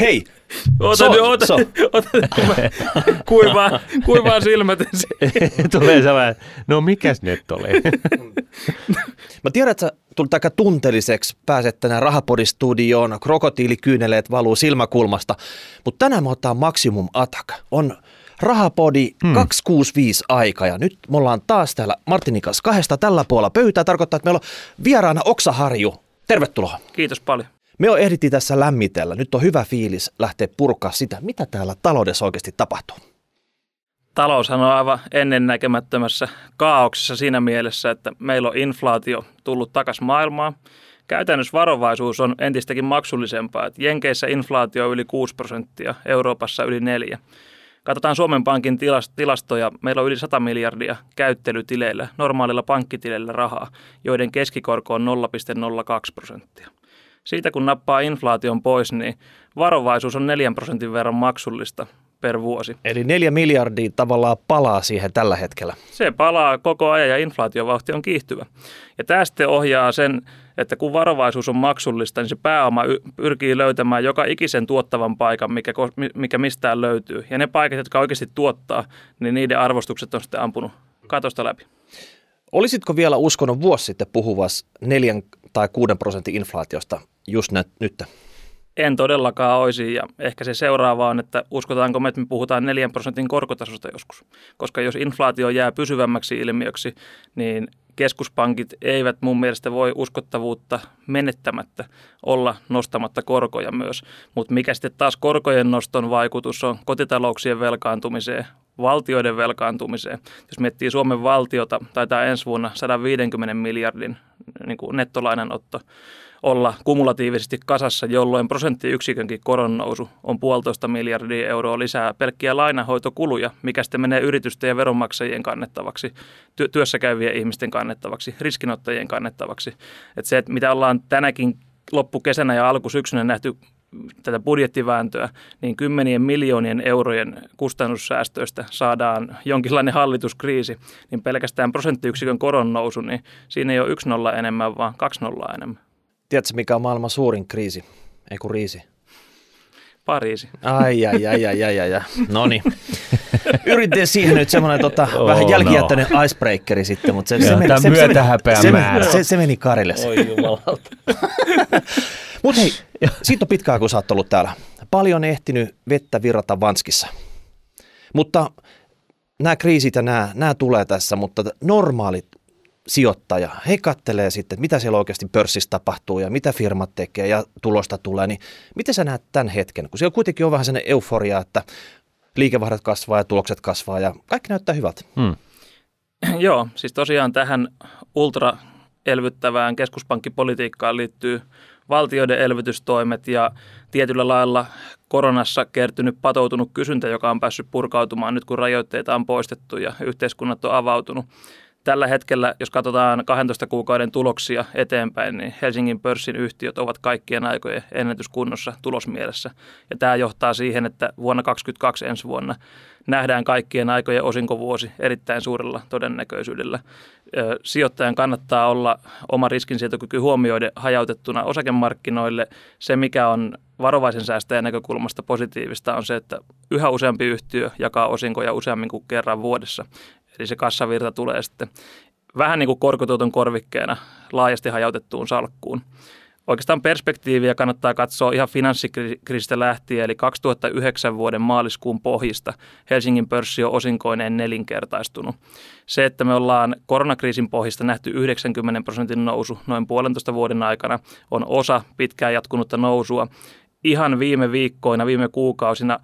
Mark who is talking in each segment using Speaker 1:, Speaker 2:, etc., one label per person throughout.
Speaker 1: Hei,
Speaker 2: Ota
Speaker 1: So-
Speaker 2: nyt, ota,
Speaker 1: so.
Speaker 2: ota, kuivaa, kuivaa silmät.
Speaker 3: Tulee sellainen, no mikäs nyt oli?
Speaker 1: Mä tiedän, että sä tulit aika tunteelliseksi, pääset tänään Rahapodistudioon, krokotiilikyyneleet valuu silmäkulmasta, mutta tänään me ottaa Maximum Attack. On Rahapodi hmm. 265 aika ja nyt me ollaan taas täällä Martinin kanssa kahdesta tällä puolella pöytää. Tarkoittaa, että meillä on vieraana Oksaharju. Tervetuloa.
Speaker 2: Kiitos paljon.
Speaker 1: Me on ehdittiin tässä lämmitellä. Nyt on hyvä fiilis lähteä purkaa sitä, mitä täällä taloudessa oikeasti tapahtuu.
Speaker 2: Taloushan on aivan ennennäkemättömässä kaauksessa siinä mielessä, että meillä on inflaatio tullut takaisin maailmaan. Käytännössä varovaisuus on entistäkin maksullisempaa. Jenkeissä inflaatio on yli 6 prosenttia, Euroopassa yli 4. Katsotaan Suomen Pankin tilas- tilastoja. Meillä on yli 100 miljardia käyttelytileillä, normaalilla pankkitileillä rahaa, joiden keskikorko on 0,02 prosenttia. Siitä kun nappaa inflaation pois, niin varovaisuus on 4 prosentin verran maksullista per vuosi.
Speaker 1: Eli neljä miljardia tavallaan palaa siihen tällä hetkellä.
Speaker 2: Se palaa koko ajan ja inflaatiovauhti on kiihtyvä. Ja tämä sitten ohjaa sen, että kun varovaisuus on maksullista, niin se pääoma pyrkii löytämään joka ikisen tuottavan paikan, mikä, mikä mistään löytyy. Ja ne paikat, jotka oikeasti tuottaa, niin niiden arvostukset on sitten ampunut katosta läpi.
Speaker 1: Olisitko vielä uskonut vuosi sitten puhuvas neljän tai kuuden prosentin inflaatiosta just nyt?
Speaker 2: En todellakaan olisi ja ehkä se seuraava on, että uskotaanko me, että me puhutaan 4 prosentin korkotasosta joskus. Koska jos inflaatio jää pysyvämmäksi ilmiöksi, niin keskuspankit eivät mun mielestä voi uskottavuutta menettämättä olla nostamatta korkoja myös. Mutta mikä sitten taas korkojen noston vaikutus on kotitalouksien velkaantumiseen, valtioiden velkaantumiseen. Jos miettii Suomen valtiota, taitaa ensi vuonna 150 miljardin niin kuin nettolainanotto olla kumulatiivisesti kasassa, jolloin prosenttiyksikönkin koronnousu on puolitoista miljardia euroa lisää pelkkiä lainahoitokuluja, mikä sitten menee yritysten ja veronmaksajien kannettavaksi, ty- työssä käyvien ihmisten kannettavaksi, riskinottajien kannettavaksi. Et se, että mitä ollaan tänäkin loppukesänä ja alkusyksynä nähty tätä budjettivääntöä, niin kymmenien miljoonien eurojen kustannussäästöistä saadaan jonkinlainen hallituskriisi, niin pelkästään prosenttiyksikön koron nousu, niin siinä ei ole yksi nolla enemmän, vaan kaksi nollaa enemmän.
Speaker 1: Tiedätkö, mikä on maailman suurin kriisi? Ei kun riisi.
Speaker 2: Pariisi.
Speaker 1: Ai, ai, ai, ai, ai, ai. No niin. Yritin siihen nyt semmoinen tota,
Speaker 3: Oh,
Speaker 1: vähän
Speaker 3: no.
Speaker 1: jälkijättöinen icebreakeri sitten, mutta se, se, meni, se, se, meni, se,
Speaker 3: määrä.
Speaker 1: se, se, meni Karille.
Speaker 3: Oi jumalauta.
Speaker 1: Mutta hei, siitä on pitkään, kun sä oot ollut täällä. Paljon ehtinyt vettä virrata Vanskissa. Mutta nämä kriisit ja nämä, nämä tulee tässä, mutta normaalit sijoittaja, he kattelee sitten, että mitä siellä oikeasti pörssissä tapahtuu ja mitä firmat tekee ja tulosta tulee, niin miten sä näet tämän hetken? Kun siellä kuitenkin on vähän sellainen euforia, että liikevaihdot kasvaa ja tulokset kasvaa ja kaikki näyttää hyvät.
Speaker 3: Hmm.
Speaker 2: Joo, siis tosiaan tähän ultra elvyttävään keskuspankkipolitiikkaan liittyy valtioiden elvytystoimet ja tietyllä lailla koronassa kertynyt patoutunut kysyntä, joka on päässyt purkautumaan nyt kun rajoitteita on poistettu ja yhteiskunnat on avautunut. Tällä hetkellä, jos katsotaan 12 kuukauden tuloksia eteenpäin, niin Helsingin pörssin yhtiöt ovat kaikkien aikojen ennätyskunnossa tulosmielessä. Ja tämä johtaa siihen, että vuonna 2022 ensi vuonna nähdään kaikkien aikojen osinkovuosi erittäin suurella todennäköisyydellä. Sijoittajan kannattaa olla oma riskinsietokyky huomioiden hajautettuna osakemarkkinoille. Se, mikä on varovaisen säästäjän näkökulmasta positiivista, on se, että yhä useampi yhtiö jakaa osinkoja useammin kuin kerran vuodessa. Eli se kassavirta tulee sitten vähän niin kuin korkotuoton korvikkeena laajasti hajautettuun salkkuun. Oikeastaan perspektiiviä kannattaa katsoa ihan finanssikriisistä lähtien, eli 2009 vuoden maaliskuun pohjista Helsingin pörssi on osinkoineen nelinkertaistunut. Se, että me ollaan koronakriisin pohjista nähty 90 prosentin nousu noin puolentoista vuoden aikana, on osa pitkään jatkunutta nousua. Ihan viime viikkoina, viime kuukausina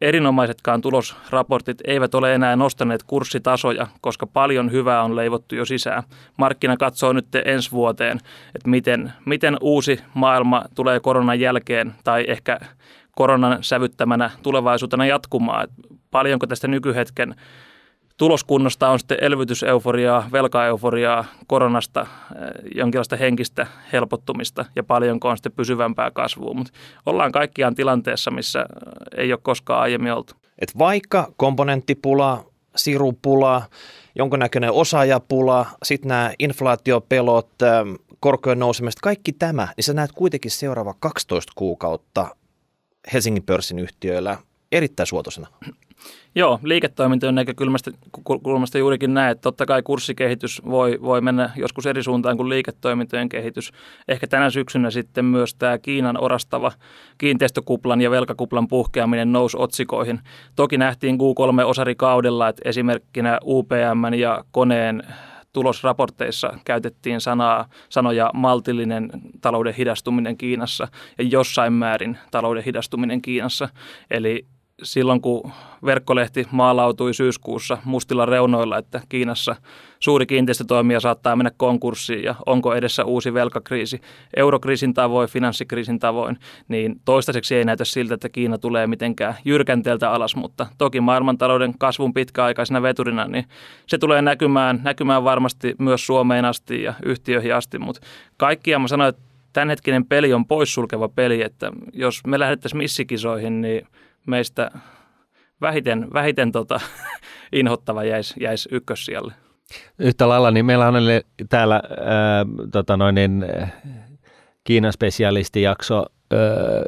Speaker 2: erinomaisetkaan tulosraportit eivät ole enää nostaneet kurssitasoja, koska paljon hyvää on leivottu jo sisään. Markkina katsoo nyt ensi vuoteen, että miten, miten uusi maailma tulee koronan jälkeen tai ehkä koronan sävyttämänä tulevaisuutena jatkumaan. Paljonko tästä nykyhetken tuloskunnosta on sitten elvytyseuforiaa, velkaeuforiaa, koronasta, eh, jonkinlaista henkistä helpottumista ja paljonko on sitten pysyvämpää kasvua. Mutta ollaan kaikkiaan tilanteessa, missä eh, ei ole koskaan aiemmin oltu.
Speaker 1: Et vaikka komponenttipula, sirupula, jonkunnäköinen osaajapula, sitten nämä inflaatiopelot, ähm, korkojen nousemista, kaikki tämä, niin sä näet kuitenkin seuraava 12 kuukautta Helsingin pörssin yhtiöillä erittäin suotuisena.
Speaker 2: Joo, liiketoimintojen näkökulmasta kulmasta juurikin näin, että totta kai kurssikehitys voi, voi mennä joskus eri suuntaan kuin liiketoimintojen kehitys. Ehkä tänä syksynä sitten myös tämä Kiinan orastava kiinteistökuplan ja velkakuplan puhkeaminen nousi otsikoihin. Toki nähtiin Q3-osarikaudella, että esimerkkinä UPM ja koneen tulosraporteissa käytettiin sanaa, sanoja maltillinen talouden hidastuminen Kiinassa ja jossain määrin talouden hidastuminen Kiinassa. Eli silloin, kun verkkolehti maalautui syyskuussa mustilla reunoilla, että Kiinassa suuri kiinteistötoimija saattaa mennä konkurssiin ja onko edessä uusi velkakriisi eurokriisin tavoin, finanssikriisin tavoin, niin toistaiseksi ei näytä siltä, että Kiina tulee mitenkään jyrkänteeltä alas, mutta toki maailmantalouden kasvun pitkäaikaisena veturina, niin se tulee näkymään, näkymään varmasti myös Suomeen asti ja yhtiöihin asti, mutta kaikkia mä sanoin, että tämänhetkinen peli on poissulkeva peli, että jos me lähdettäisiin missikisoihin, niin – meistä vähiten, vähiten tota, inhottava jäisi, jäisi ykkössijalle.
Speaker 3: Yhtä lailla, niin meillä on täällä ää, tota noin, niin, Kiinan spesialistijakso ää,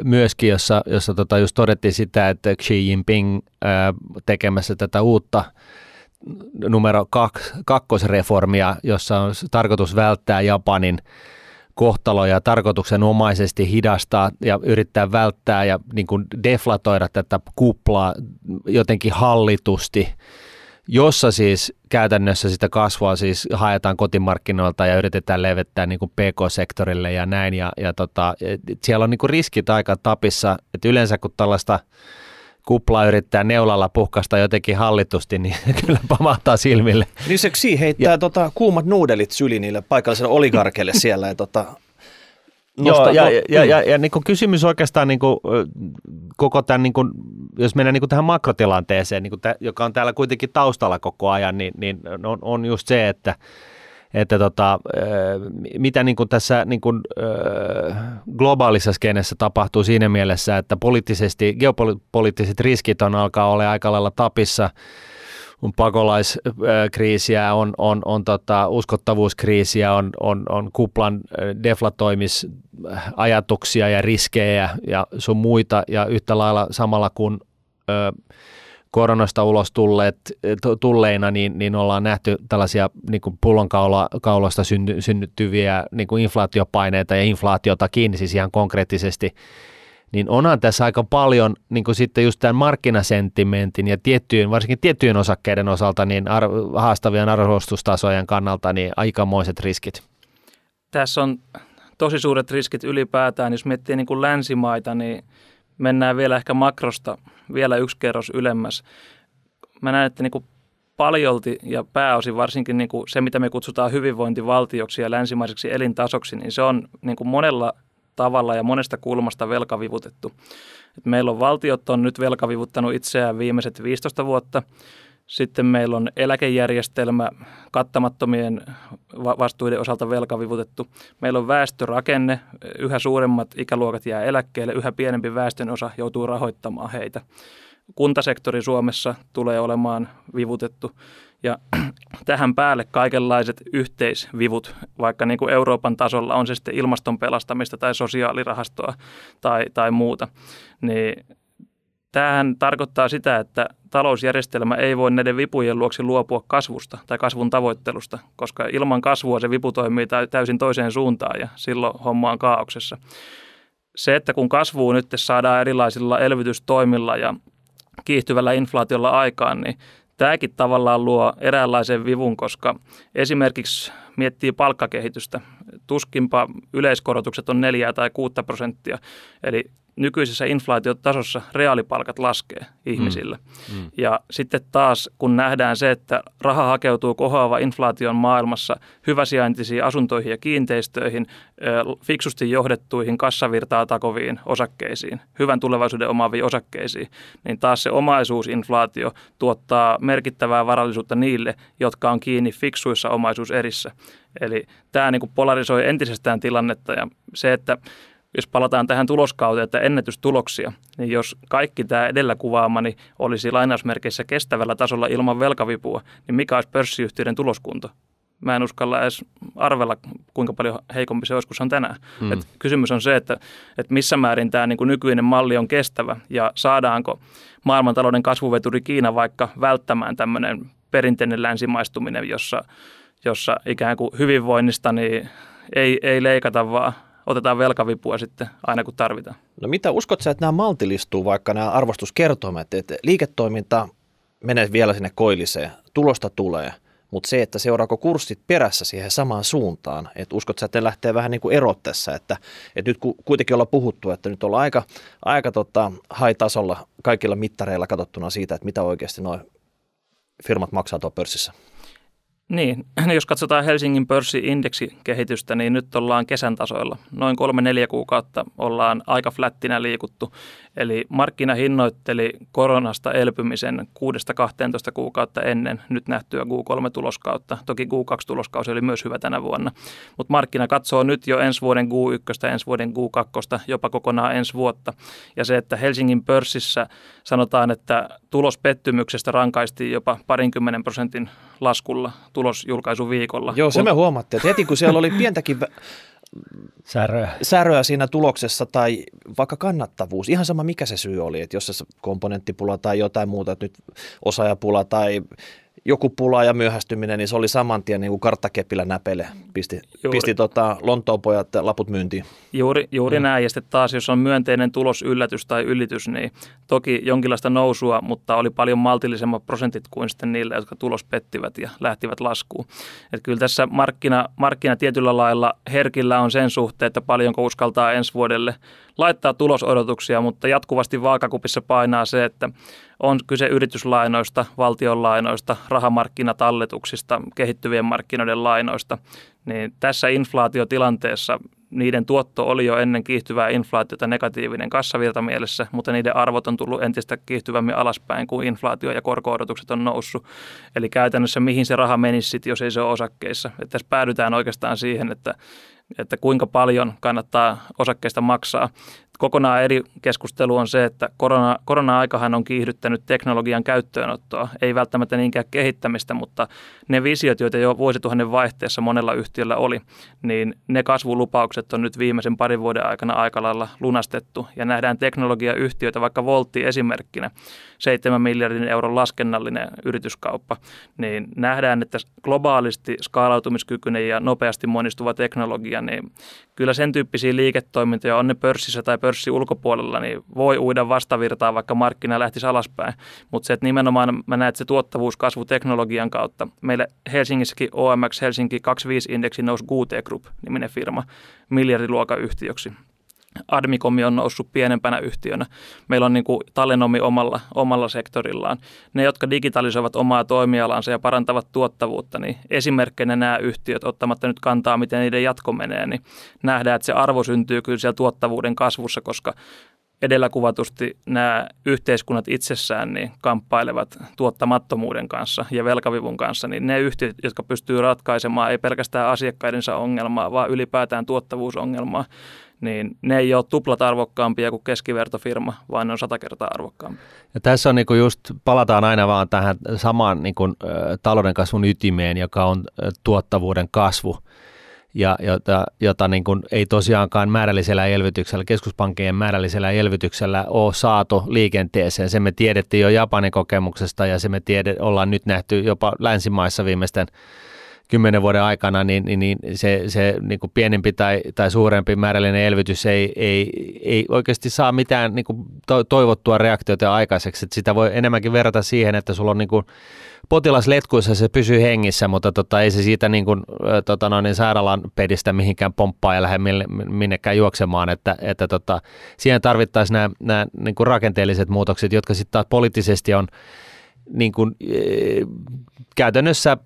Speaker 3: myöskin, jossa, jossa tota just todettiin sitä, että Xi Jinping ää, tekemässä tätä uutta numero kak, kakkosreformia, jossa on tarkoitus välttää Japanin kohtaloja tarkoituksenomaisesti hidastaa ja yrittää välttää ja niin kuin deflatoida tätä kuplaa jotenkin hallitusti, jossa siis käytännössä sitä kasvua siis haetaan kotimarkkinoilta ja yritetään levittää niin kuin PK-sektorille ja näin. Ja, ja tota, siellä on niin kuin riskit aika tapissa, että yleensä kun tällaista – kupla yrittää neulalla puhkasta jotenkin hallitusti, niin kyllä pamahtaa silmille.
Speaker 1: Niin se Xi heittää ja, tota, kuumat nuudelit syli niille paikallisille oligarkeille siellä ja tota,
Speaker 3: Nosta, Joo, ja, no, ja, ja, ja niin kuin kysymys oikeastaan niin kuin, koko tämän, niin kuin, jos mennään niin kuin tähän makrotilanteeseen, niin kuin tä, joka on täällä kuitenkin taustalla koko ajan, niin, niin on, on just se, että että tota, mitä niin kuin tässä niin kuin, globaalissa skenessä tapahtuu siinä mielessä, että poliittisesti, geopoliittiset riskit on alkaa olla aika lailla tapissa, on pakolaiskriisiä, on, on, on tota, uskottavuuskriisiä, on, on, on kuplan deflatoimisajatuksia ja riskejä ja sun muita, ja yhtä lailla samalla kun ö, koronasta ulos tulleet, tulleina, niin, niin ollaan nähty tällaisia niin kuin pullonkaulasta synny, synnyttyviä niin kuin inflaatiopaineita ja inflaatiota kiinni siis ihan konkreettisesti, niin onhan tässä aika paljon niin kuin sitten just tämän markkinasentimentin ja tiettyjen, varsinkin tiettyjen osakkeiden osalta niin ar- haastavien arvostustasojen kannalta niin aikamoiset riskit.
Speaker 2: Tässä on tosi suuret riskit ylipäätään, jos miettii niin kuin länsimaita, niin mennään vielä ehkä makrosta vielä yksi kerros ylemmäs. Mä näen, että niin kuin paljolti ja pääosin varsinkin niin kuin se, mitä me kutsutaan hyvinvointivaltioksi ja länsimaiseksi elintasoksi, niin se on niin kuin monella tavalla ja monesta kulmasta velkavivutettu. Et meillä on valtiot on nyt velkavivuttanut itseään viimeiset 15 vuotta. Sitten meillä on eläkejärjestelmä kattamattomien vastuiden osalta velkavivutettu. Meillä on väestörakenne, yhä suuremmat ikäluokat jää eläkkeelle, yhä pienempi väestön osa joutuu rahoittamaan heitä. Kuntasektori Suomessa tulee olemaan vivutettu ja tähän päälle kaikenlaiset yhteisvivut, vaikka niin kuin Euroopan tasolla on se sitten ilmaston pelastamista tai sosiaalirahastoa tai, tai muuta, niin Tämähän tarkoittaa sitä, että talousjärjestelmä ei voi näiden vipujen luoksi luopua kasvusta tai kasvun tavoittelusta, koska ilman kasvua se vipu toimii täysin toiseen suuntaan ja silloin homma on kaauksessa. Se, että kun kasvua nyt saadaan erilaisilla elvytystoimilla ja kiihtyvällä inflaatiolla aikaan, niin tämäkin tavallaan luo eräänlaisen vivun, koska esimerkiksi miettii palkkakehitystä. Tuskinpa yleiskorotukset on 4 tai 6 prosenttia, eli nykyisessä inflaatiotasossa reaalipalkat laskee ihmisillä. Mm. Mm. Ja sitten taas, kun nähdään se, että raha hakeutuu kohoava inflaation maailmassa hyväsijaintisiin asuntoihin ja kiinteistöihin, fiksusti johdettuihin kassavirtaa takoviin osakkeisiin, hyvän tulevaisuuden omaaviin osakkeisiin, niin taas se omaisuusinflaatio tuottaa merkittävää varallisuutta niille, jotka on kiinni fiksuissa omaisuuserissä. Eli tämä niin kuin polarisoi entisestään tilannetta ja se, että jos palataan tähän tuloskauteen, että ennätystuloksia, niin jos kaikki tämä edellä kuvaamani olisi lainausmerkeissä kestävällä tasolla ilman velkavipua, niin mikä olisi pörssiyhtiöiden tuloskunto? mä en uskalla edes arvella, kuinka paljon heikompi se joskus on tänään. Mm. Et kysymys on se, että, että missä määrin tämä niin nykyinen malli on kestävä ja saadaanko maailmantalouden kasvuveturi Kiina vaikka välttämään tämmöinen perinteinen länsimaistuminen, jossa, jossa ikään kuin hyvinvoinnista niin ei, ei leikata, vaan otetaan velkavipua sitten aina kun tarvitaan.
Speaker 1: No mitä uskot sä, että nämä maltillistuu, vaikka nämä arvostuskertoimet, että liiketoiminta menee vielä sinne koilliseen, tulosta tulee, mutta se, että seuraako kurssit perässä siihen samaan suuntaan, että uskot sä, että ne lähtee vähän niin kuin erot tässä, että, että nyt kuitenkin ollaan puhuttu, että nyt ollaan aika, aika tota, high-tasolla kaikilla mittareilla katsottuna siitä, että mitä oikeasti nuo firmat maksaa tuolla pörssissä.
Speaker 2: Niin, jos katsotaan Helsingin pörssiindeksikehitystä, niin nyt ollaan kesän tasoilla. Noin kolme neljä kuukautta ollaan aika flättinä liikuttu. Eli markkina hinnoitteli koronasta elpymisen 6-12 kuukautta ennen nyt nähtyä Q3-tuloskautta. Toki Q2-tuloskausi oli myös hyvä tänä vuonna. Mutta markkina katsoo nyt jo ensi vuoden Q1, ensi vuoden Q2, jopa kokonaan ensi vuotta. Ja se, että Helsingin pörssissä sanotaan, että tulospettymyksestä rankaistiin jopa parinkymmenen prosentin laskulla tulosjulkaisuviikolla.
Speaker 1: Joo, se me huomattiin, että heti kun siellä oli pientäkin
Speaker 3: säröä.
Speaker 1: säröä siinä tuloksessa tai vaikka kannattavuus, ihan sama mikä se syy oli, että jos se komponenttipula tai jotain muuta, että nyt osaajapula tai joku pula ja myöhästyminen, niin se oli saman tien niin kuin karttakepillä näpele. Pisti, pisti tota, Lontoon pojat laput myyntiin.
Speaker 2: Juuri, juuri mm. näin. Ja sitten taas, jos on myönteinen tulos, yllätys tai ylitys, niin toki jonkinlaista nousua, mutta oli paljon maltillisemmat prosentit kuin sitten niille, jotka tulos pettivät ja lähtivät laskuun. Et kyllä tässä markkina, markkina tietyllä lailla herkillä on sen suhteen, että paljonko uskaltaa ensi vuodelle laittaa tulosodotuksia, mutta jatkuvasti vaakakupissa painaa se, että on kyse yrityslainoista, valtionlainoista, rahamarkkinatalletuksista, kehittyvien markkinoiden lainoista, niin tässä inflaatiotilanteessa niiden tuotto oli jo ennen kiihtyvää inflaatiota negatiivinen kassavirta mielessä, mutta niiden arvot on tullut entistä kiihtyvämmin alaspäin, kun inflaatio ja korko-odotukset on noussut. Eli käytännössä mihin se raha menisi sit, jos ei se ole osakkeissa. Että tässä päädytään oikeastaan siihen, että että kuinka paljon kannattaa osakkeista maksaa. Kokonaan eri keskustelu on se, että korona, korona-aikahan on kiihdyttänyt teknologian käyttöönottoa, ei välttämättä niinkään kehittämistä, mutta ne visiot, joita jo vuosituhannen vaihteessa monella yhtiöllä oli, niin ne kasvulupaukset on nyt viimeisen parin vuoden aikana aika lailla lunastettu. Ja nähdään teknologiayhtiöitä, vaikka Voltti esimerkkinä, 7 miljardin euron laskennallinen yrityskauppa, niin nähdään, että globaalisti skaalautumiskykyinen ja nopeasti monistuva teknologia, niin kyllä sen tyyppisiä liiketoimintoja, on ne pörssissä tai pörssi ulkopuolella, niin voi uida vastavirtaan, vaikka markkina lähtisi alaspäin. Mutta se, että nimenomaan mä näen, että se tuottavuuskasvu teknologian kautta. Meillä Helsingissäkin OMX Helsinki 25-indeksi nousi QT Group, niminen firma, miljardiluokan yhtiöksi. Admikomi on noussut pienempänä yhtiönä. Meillä on niin kuin Talenomi omalla, omalla sektorillaan. Ne, jotka digitalisoivat omaa toimialansa ja parantavat tuottavuutta, niin esimerkkinä nämä yhtiöt, ottamatta nyt kantaa, miten niiden jatko menee, niin nähdään, että se arvo syntyy kyllä siellä tuottavuuden kasvussa, koska edellä kuvatusti nämä yhteiskunnat itsessään niin kamppailevat tuottamattomuuden kanssa ja velkavivun kanssa, niin ne yhtiöt, jotka pystyy ratkaisemaan ei pelkästään asiakkaidensa ongelmaa, vaan ylipäätään tuottavuusongelmaa, niin ne ei ole tuplat arvokkaampia kuin keskivertofirma, vaan ne on sata kertaa arvokkaampia.
Speaker 3: Ja tässä on niinku just, palataan aina vaan tähän samaan niinku, talouden kasvun ytimeen, joka on tuottavuuden kasvu ja jota, jota niin kuin ei tosiaankaan määrällisellä elvytyksellä, keskuspankkien määrällisellä elvytyksellä ole saatu liikenteeseen. Se me tiedettiin jo Japanin kokemuksesta ja se me tiede, ollaan nyt nähty jopa länsimaissa viimeisten kymmenen vuoden aikana, niin, niin, niin se, se niin kuin pienempi tai, tai suurempi määrällinen elvytys ei, ei, ei oikeasti saa mitään niin kuin toivottua reaktiota aikaiseksi. Että sitä voi enemmänkin verrata siihen, että sulla on niin kuin potilas letkuissa, se pysyy hengissä, mutta tota, ei se siitä niin kuin, tota, noin, niin sairaalan pedistä mihinkään pomppaa ja lähde minnekään juoksemaan, että, että tota, siihen tarvittaisiin nämä, nämä niin kuin rakenteelliset muutokset, jotka sitten taas poliittisesti on niin kuin, e, käytännössä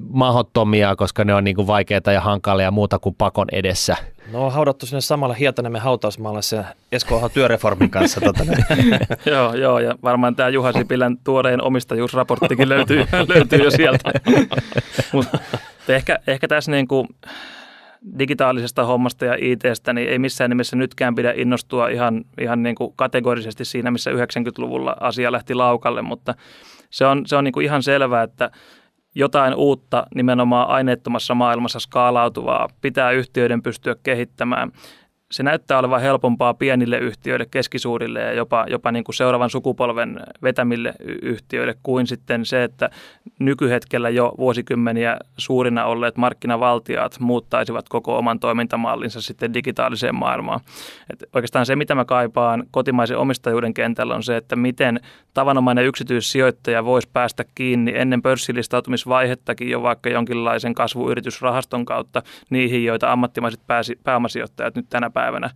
Speaker 3: mahottomia, koska ne on niin kuin vaikeita ja hankalia muuta kuin pakon edessä.
Speaker 1: No on haudattu sinne samalla Hietaniemen hautausmaalle se Esko työreformin kanssa. tota
Speaker 2: joo, joo, ja varmaan tämä Juha Sipilän tuoreen omistajuusraporttikin löytyy, löytyy jo sieltä. Mut ehkä, ehkä tässä niin kuin digitaalisesta hommasta ja ITstä, niin ei missään nimessä nytkään pidä innostua ihan, ihan niin kuin kategorisesti siinä, missä 90-luvulla asia lähti laukalle, mutta se on, se on niin kuin ihan selvää, että jotain uutta nimenomaan aineettomassa maailmassa skaalautuvaa pitää yhtiöiden pystyä kehittämään se näyttää olevan helpompaa pienille yhtiöille, keskisuurille ja jopa, jopa niin kuin seuraavan sukupolven vetämille yhtiöille kuin sitten se, että nykyhetkellä jo vuosikymmeniä suurina olleet markkinavaltiaat muuttaisivat koko oman toimintamallinsa sitten digitaaliseen maailmaan. Et oikeastaan se, mitä mä kaipaan kotimaisen omistajuuden kentällä on se, että miten tavanomainen yksityissijoittaja voisi päästä kiinni ennen pörssilistautumisvaihettakin jo vaikka jonkinlaisen kasvuyritysrahaston kautta niihin, joita ammattimaiset pääomasijoittajat nyt tänä päivänä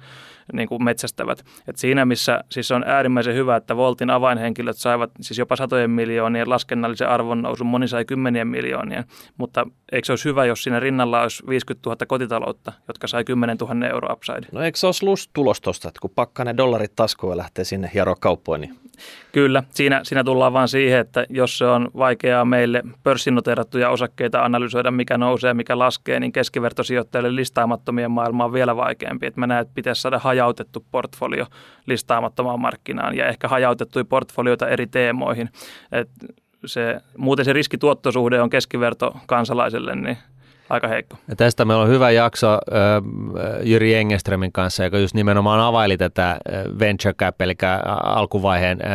Speaker 2: niin kuin metsästävät. Et siinä missä siis on äärimmäisen hyvä, että Voltin avainhenkilöt saivat siis jopa satojen miljoonien laskennallisen arvonnousun, moni sai kymmenien miljoonien, mutta eikö se olisi hyvä, jos siinä rinnalla olisi 50 000 kotitaloutta, jotka sai 10 000 euroa upside?
Speaker 1: No eikö se olisi lust tulos tuosta, että kun pakkaa ne dollarit taskuun ja lähtee sinne hieroa kauppoon, niin
Speaker 2: Kyllä, siinä, siinä tullaan vaan siihen, että jos se on vaikeaa meille pörssinoteerattuja osakkeita analysoida, mikä nousee ja mikä laskee, niin keskivertosijoittajille listaamattomien maailma on vielä vaikeampi. Että mä näen, että pitäisi saada hajautettu portfolio listaamattomaan markkinaan ja ehkä hajautettuja portfolioita eri teemoihin. Et se, muuten se riskituottosuhde on keskiverto kansalaiselle, niin aika heikko.
Speaker 3: Ja tästä meillä on hyvä jakso äh, Jyri Engeströmin kanssa, joka just nimenomaan availi tätä venture cap, eli alkuvaiheen äh,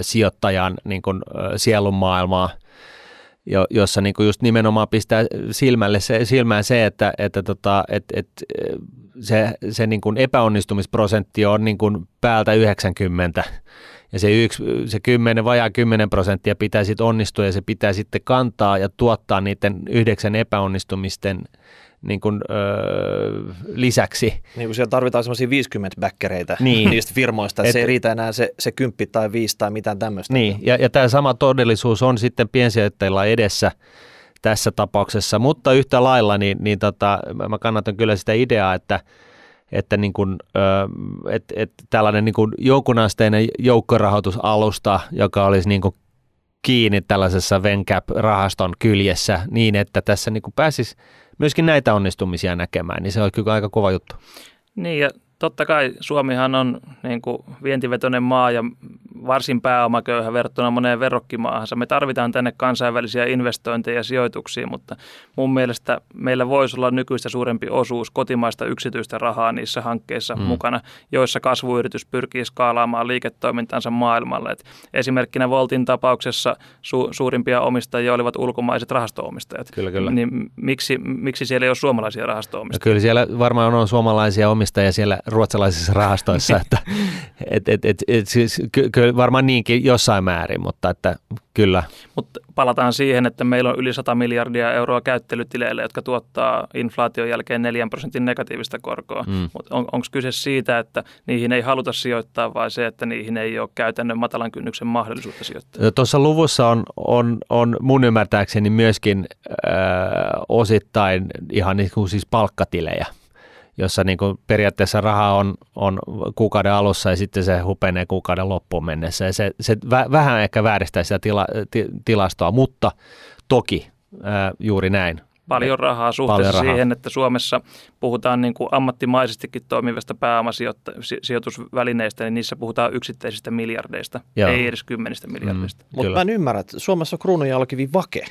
Speaker 3: sijoittajan niin kuin, äh, sielun maailmaa, jo, jossa niin kuin just nimenomaan pistää silmälle se, silmään se, että, että tota, et, et, se, se niin kuin epäonnistumisprosentti on niin kuin päältä 90 ja se, yksi, se 10, vajaa 10 prosenttia pitää sitten onnistua ja se pitää sitten kantaa ja tuottaa niiden yhdeksän epäonnistumisten niin kuin, öö, lisäksi.
Speaker 1: Niin kuin siellä tarvitaan semmoisia 50 backereita niin. niistä firmoista, että Et, se ei riitä enää se, se 10 tai 5 tai mitään tämmöistä.
Speaker 3: Niin, ja, ja tämä sama todellisuus on sitten piensijoittajilla edessä tässä tapauksessa, mutta yhtä lailla niin, niin tota, mä kannatan kyllä sitä ideaa, että että niin kuin, et, et tällainen niin kuin jonkunasteinen joukkorahoitusalusta, joka olisi niin kuin kiinni tällaisessa Vencap-rahaston kyljessä niin, että tässä niin kuin pääsisi myöskin näitä onnistumisia näkemään, niin se on kyllä aika kova juttu.
Speaker 2: Niin ja totta kai Suomihan on niin kuin vientivetoinen maa ja varsin pääomaköyhä verrattuna moneen verrokkimaahansa. Me tarvitaan tänne kansainvälisiä investointeja ja sijoituksia, mutta mun mielestä meillä voisi olla nykyistä suurempi osuus kotimaista yksityistä rahaa niissä hankkeissa mm. mukana, joissa kasvuyritys pyrkii skaalaamaan liiketoimintansa maailmalle. Et esimerkkinä Voltin tapauksessa su- suurimpia omistajia olivat ulkomaiset rahastoomistajat.
Speaker 3: Kyllä, kyllä.
Speaker 2: Niin miksi, miksi siellä ei ole suomalaisia rahastoomistajia?
Speaker 3: No kyllä siellä varmaan on suomalaisia omistajia siellä ruotsalaisissa rahastoissa, että et, et, et, et, siis, ky, ky, varmaan niinkin jossain määrin, mutta että kyllä.
Speaker 2: Mutta palataan siihen, että meillä on yli 100 miljardia euroa käyttelytileille, jotka tuottaa inflaation jälkeen 4 prosentin negatiivista korkoa. Mm. Mutta on, onko kyse siitä, että niihin ei haluta sijoittaa vai se, että niihin ei ole käytännön matalan kynnyksen mahdollisuutta sijoittaa?
Speaker 3: Tuossa luvussa on, on, on mun ymmärtääkseni myöskin äh, osittain ihan niin kuin siis palkkatilejä jossa niin kuin periaatteessa raha on, on kuukauden alussa ja sitten se hupenee kuukauden loppuun mennessä. Ja se, se vä, vähän ehkä vääristää sitä tila, ti, tilastoa, mutta toki ää, juuri näin.
Speaker 2: Paljon rahaa suhteessa Paljon rahaa. siihen, että Suomessa puhutaan niin kuin ammattimaisestikin toimivasta pääomasijoitusvälineistä, niin niissä puhutaan yksittäisistä miljardeista, Joo. ei edes kymmenistä miljardeista.
Speaker 1: Mm, Mutta mä en ymmärrä, että Suomessa on kruununjalkivi vake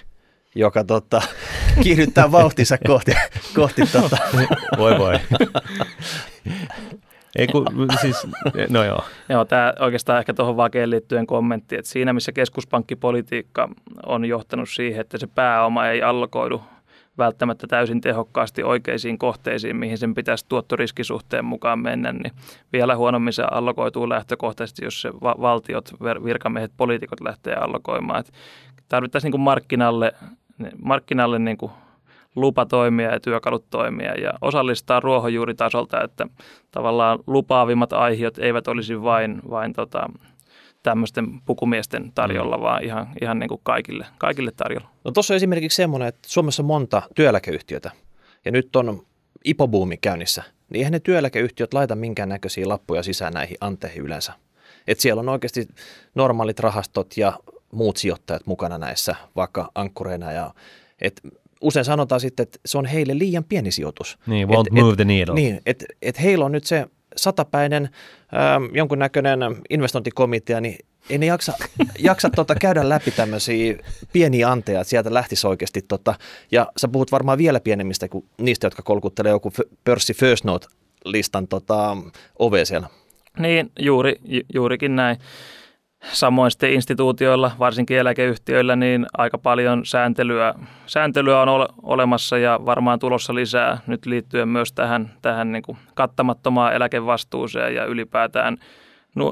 Speaker 1: joka tota, kiihdyttää vauhtinsa kohti, kohti tota.
Speaker 3: Voi voi. Ei kun, siis, no joo.
Speaker 2: Joo, tämä oikeastaan ehkä tuohon vakeen liittyen kommentti, että siinä missä keskuspankkipolitiikka on johtanut siihen, että se pääoma ei allokoidu välttämättä täysin tehokkaasti oikeisiin kohteisiin, mihin sen pitäisi tuottoriskisuhteen mukaan mennä, niin vielä huonommin se allokoituu lähtökohtaisesti, jos se va- valtiot, virkamiehet, poliitikot lähtee allokoimaan. Et tarvittaisiin niin kuin markkinalle, markkinalle niin kuin lupa toimia ja työkalut toimia ja osallistaa ruohonjuuritasolta, että tavallaan lupaavimmat aihiot eivät olisi vain, vain tota, tämmöisten pukumiesten tarjolla, mm. vaan ihan, ihan niin kuin kaikille, kaikille tarjolla.
Speaker 1: No tuossa on esimerkiksi semmoinen, että Suomessa on monta työeläkeyhtiötä ja nyt on ipobuumi käynnissä, niin eihän ne työeläkeyhtiöt laita minkään näköisiä lappuja sisään näihin anteihin yleensä. Et siellä on oikeasti normaalit rahastot ja muut sijoittajat mukana näissä, vaikka ankkureina. Ja, et usein sanotaan sitten, että se on heille liian pieni sijoitus.
Speaker 3: Niin, won't et, move et, the needle.
Speaker 1: Niin, että et heillä on nyt se satapäinen ähm, jonkunnäköinen investointikomitea, niin ei ne jaksa, jaksa tota, käydä läpi tämmöisiä pieniä anteja, että sieltä lähtisi oikeasti. Tota, ja sä puhut varmaan vielä pienemmistä kuin niistä, jotka kolkuttelee joku pörssi First Note-listan tota, ove siellä.
Speaker 2: Niin, juuri, ju, juurikin näin. Samoin sitten instituutioilla, varsinkin eläkeyhtiöillä, niin aika paljon sääntelyä, sääntelyä on ole, olemassa ja varmaan tulossa lisää nyt liittyen myös tähän, tähän niin kuin kattamattomaan eläkevastuuseen ja ylipäätään –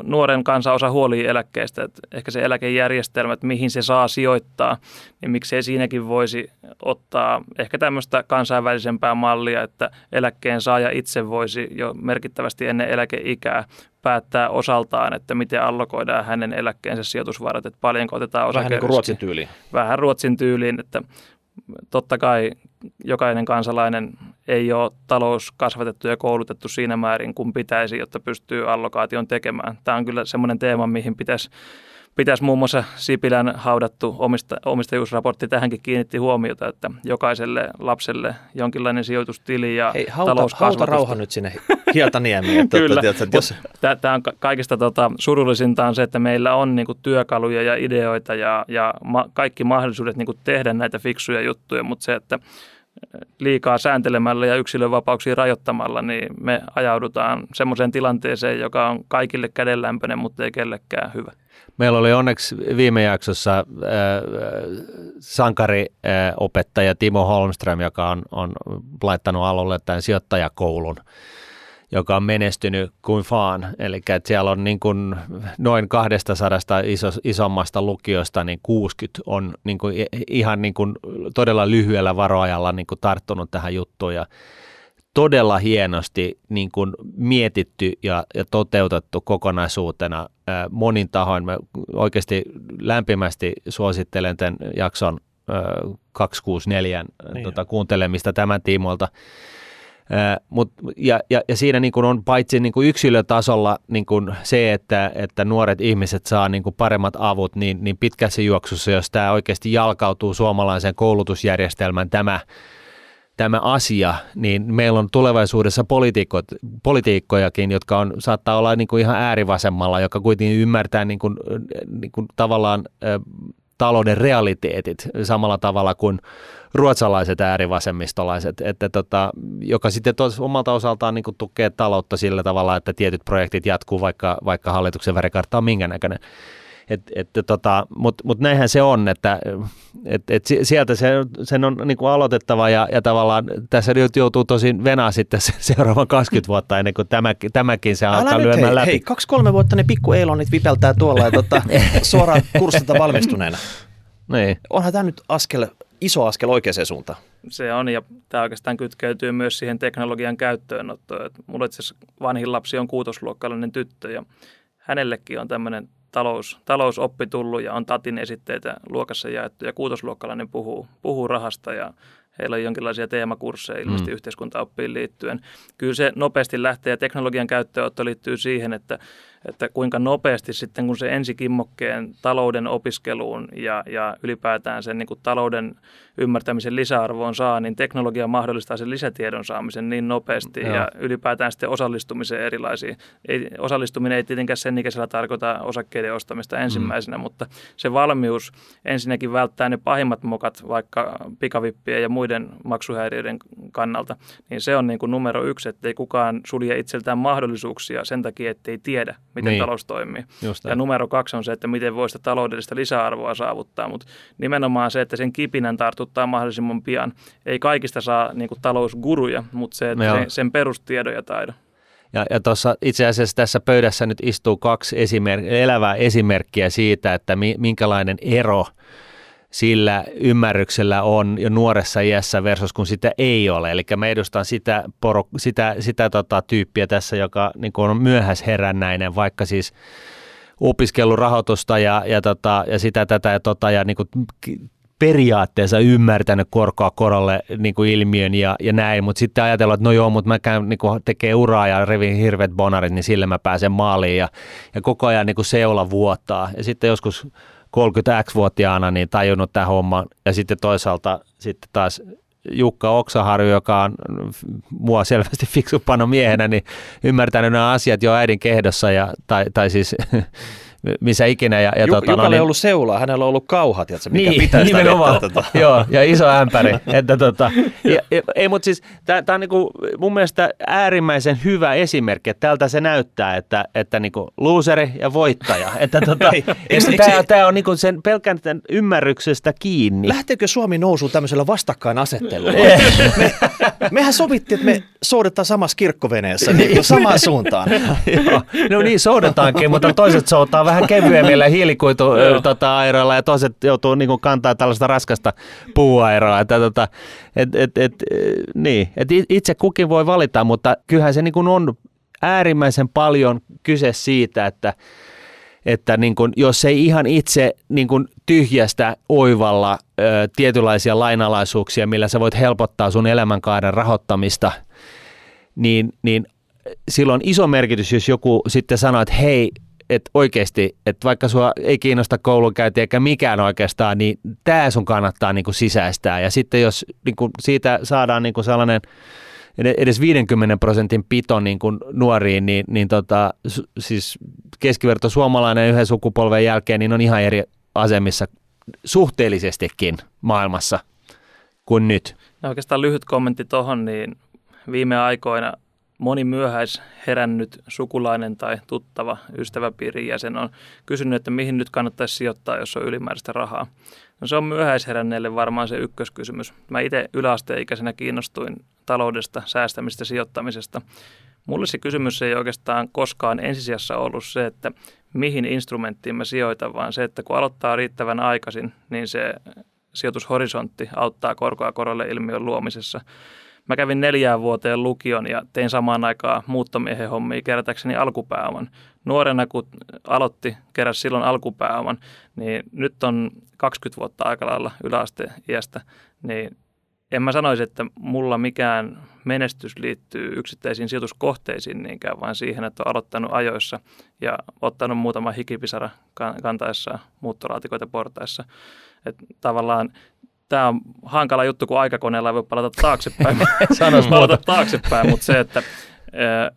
Speaker 2: nuoren kansa osa huoli eläkkeestä, että ehkä se eläkejärjestelmä, että mihin se saa sijoittaa, niin miksei siinäkin voisi ottaa ehkä tämmöistä kansainvälisempää mallia, että eläkkeen saaja itse voisi jo merkittävästi ennen eläkeikää päättää osaltaan, että miten allokoidaan hänen eläkkeensä sijoitusvarat, että paljonko otetaan
Speaker 1: osa Vähän niin kuin Ruotsin tyyliin.
Speaker 2: Vähän Ruotsin tyyliin, että totta kai jokainen kansalainen ei ole talous kasvatettu ja koulutettu siinä määrin kuin pitäisi, jotta pystyy allokaation tekemään. Tämä on kyllä semmoinen teema, mihin pitäisi pitäisi muun muassa Sipilän haudattu omista, omistajuusraportti tähänkin kiinnitti huomiota, että jokaiselle lapselle jonkinlainen sijoitustili ja
Speaker 1: Hei, hauta, hauta rauha nyt sinne Hietaniemiin.
Speaker 2: Kyllä, jos... tämä on kaikista tota, surullisinta on se, että meillä on niinku, työkaluja ja ideoita ja, ja ma- kaikki mahdollisuudet niinku, tehdä näitä fiksuja juttuja, mutta se, että liikaa sääntelemällä ja yksilönvapauksia rajoittamalla, niin me ajaudutaan semmoiseen tilanteeseen, joka on kaikille kädenlämpöinen, mutta ei kellekään hyvä.
Speaker 3: Meillä oli onneksi viime jaksossa äh, sankariopettaja Timo Holmström, joka on, on laittanut alulle tämän sijoittajakoulun, joka on menestynyt kuin faan. Eli että siellä on niin kuin noin 200 iso, isommasta lukiosta niin 60 on niin kuin ihan niin kuin todella lyhyellä varoajalla niin kuin tarttunut tähän juttuun. Ja todella hienosti niin kuin mietitty ja, ja toteutettu kokonaisuutena ää, monin tahoin. Mä oikeasti lämpimästi suosittelen tämän jakson ää, 264 niin tota, kuuntelemista tämän tiimoilta. Mut, ja, ja, ja siinä niin on paitsi niin kuin yksilötasolla niin se, että, että nuoret ihmiset saa niin paremmat avut, niin, niin pitkässä juoksussa, jos tämä oikeasti jalkautuu suomalaisen koulutusjärjestelmän tämä tämä asia, niin meillä on tulevaisuudessa politiikkojakin, jotka on, saattaa olla niin ihan äärivasemmalla, joka kuitenkin ymmärtää niin kuin, niin kuin tavallaan talouden realiteetit samalla tavalla kuin ruotsalaiset äärivasemmistolaiset, että tota, joka sitten tos, omalta osaltaan niin tukee taloutta sillä tavalla, että tietyt projektit jatkuu, vaikka, vaikka hallituksen värikartta on minkä näköinen. Et, et, tota, Mutta mut näinhän se on, että et, et sieltä se, sen on niin kuin aloitettava ja, ja tavallaan tässä nyt joutuu tosin venaa sitten seuraavan 20 vuotta ennen kuin tämäkin, tämäkin se Älä alkaa lyömään hei, läpi.
Speaker 1: Hei, kaksi-kolme vuotta ne pikku Eilonit vipeltää tuolla ja tota, suoraan kurssilta valmistuneena. Niin. Onhan tämä nyt askel, iso askel oikeaan suuntaan.
Speaker 2: Se on, ja tämä oikeastaan kytkeytyy myös siihen teknologian käyttöönottoon. mulla itse asiassa vanhin lapsi on kuutosluokkalainen tyttö, ja hänellekin on tämmöinen talous, talousoppi tullut ja on tatin esitteitä luokassa jaettu ja kuutosluokkalainen puhuu, puhuu rahasta ja heillä on jonkinlaisia teemakursseja ilmeisesti mm. yhteiskuntaoppiin liittyen. Kyllä se nopeasti lähtee ja teknologian käyttöönotto liittyy siihen, että että kuinka nopeasti sitten kun se ensikimmokkeen talouden opiskeluun ja, ja ylipäätään sen niin kuin talouden ymmärtämisen lisäarvoon saa, niin teknologia mahdollistaa sen lisätiedon saamisen niin nopeasti Joo. ja ylipäätään sitten osallistumisen erilaisiin. Ei, osallistuminen ei tietenkään sen ikäisellä tarkoita osakkeiden ostamista ensimmäisenä, mm. mutta se valmius ensinnäkin välttää ne pahimmat mokat vaikka pikavippien ja muiden maksuhäiriöiden kannalta, niin se on niin kuin numero yksi, ettei kukaan sulje itseltään mahdollisuuksia sen takia, ettei tiedä, miten niin. talous toimii. ja numero kaksi on se, että miten voi sitä taloudellista lisäarvoa saavuttaa, mutta nimenomaan se, että sen kipinän tartuttaa mahdollisimman pian. Ei kaikista saa niin kuin talousguruja, mutta se, että sen, sen perustiedon ja taidon.
Speaker 3: Ja, ja tuossa itse asiassa tässä pöydässä nyt istuu kaksi esimerk- elävää esimerkkiä siitä, että mi- minkälainen ero – sillä ymmärryksellä on jo nuoressa iässä versus kun sitä ei ole. Eli mä edustan sitä, poro, sitä, sitä tota, tyyppiä tässä, joka niin on myöhäisherännäinen, vaikka siis opiskelurahoitusta ja, ja, tota, ja sitä tätä ja, tota, ja niin kuin periaatteessa ymmärtänyt korkoa korolle niin kuin ilmiön ja, ja näin, mutta sitten ajatellaan, että no joo, mutta mä käyn niin kuin tekee uraa ja revin hirveät bonarit, niin sillä mä pääsen maaliin ja, ja koko ajan niin kuin seula vuottaa. Ja sitten joskus 30X-vuotiaana niin tajunnut tämän homman. Ja sitten toisaalta sitten taas Jukka Oksaharju, joka on mua selvästi fiksuppana miehenä, niin ymmärtänyt nämä asiat jo äidin kehdossa ja, tai, tai siis missä ikinä. Ja,
Speaker 1: ja Juk- tota, no, niin, ei ollut seulaa, hänellä on ollut kauhat, tiedätkö, mikä
Speaker 3: niin,
Speaker 1: pitää sitä
Speaker 3: nimenomaan. Tota. Joo, ja iso ämpäri. että tota, ja, ja, ei, mutta siis tämä on niinku mun mielestä äärimmäisen hyvä esimerkki, että tältä se näyttää, että, että niinku loseri ja voittaja. Että tota, tämä on niinku sen pelkän ymmärryksestä kiinni.
Speaker 1: Lähteekö Suomi nousuun tämmöisellä vastakkainasettelulla? me, mehän sovittiin, että me soudetaan samassa kirkkoveneessä niin samaan suuntaan.
Speaker 3: Joo, no niin soudetaankin, mutta toiset soutaa vähän kevyemmillä hiilikuitu tota, ja toiset joutuu niin kuin, kantaa tällaista raskasta puuairoa. Että, tota, et, et, et, niin. et itse kukin voi valita, mutta kyllähän se niin kuin on äärimmäisen paljon kyse siitä, että että niin kun, jos ei ihan itse niin kun tyhjästä oivalla ö, tietynlaisia lainalaisuuksia, millä sä voit helpottaa sun elämänkaaren rahoittamista, niin, niin silloin iso merkitys, jos joku sitten sanoo, että hei, että oikeasti, että vaikka sua ei kiinnosta koulunkäynti eikä mikään oikeastaan, niin tämä sun kannattaa niin kuin sisäistää. Ja sitten jos niin kuin siitä saadaan niin kuin sellainen edes 50 prosentin pito niin kuin nuoriin, niin, niin tota, siis keskiverto suomalainen yhden sukupolven jälkeen niin on ihan eri asemissa suhteellisestikin maailmassa kuin nyt.
Speaker 2: No oikeastaan lyhyt kommentti tuohon, niin viime aikoina moni myöhäis herännyt sukulainen tai tuttava ystäväpiirin jäsen on kysynyt, että mihin nyt kannattaisi sijoittaa, jos on ylimääräistä rahaa. No se on myöhäisheränneelle varmaan se ykköskysymys. Mä itse yläasteikäisenä kiinnostuin taloudesta, säästämistä, sijoittamisesta. Mulle se kysymys ei oikeastaan koskaan ensisijassa ollut se, että mihin instrumenttiin mä sijoitan, vaan se, että kun aloittaa riittävän aikaisin, niin se sijoitushorisontti auttaa korkoa korolle ilmiön luomisessa. Mä kävin neljään vuoteen lukion ja tein samaan aikaan muuttomiehen hommia kerätäkseni alkupääoman. Nuorena kun aloitti, keräsi silloin alkupääoman, niin nyt on 20 vuotta aika lailla yläasteen iästä, niin en mä sanoisi, että mulla mikään menestys liittyy yksittäisiin sijoituskohteisiin niinkään, vaan siihen, että on aloittanut ajoissa ja ottanut muutama hikipisara kantaessa muuttolaatikoita portaissa. Että tavallaan tämä on hankala juttu, kun aikakoneella voi palata taaksepäin. Sanois palata taaksepäin, mutta se, että ö,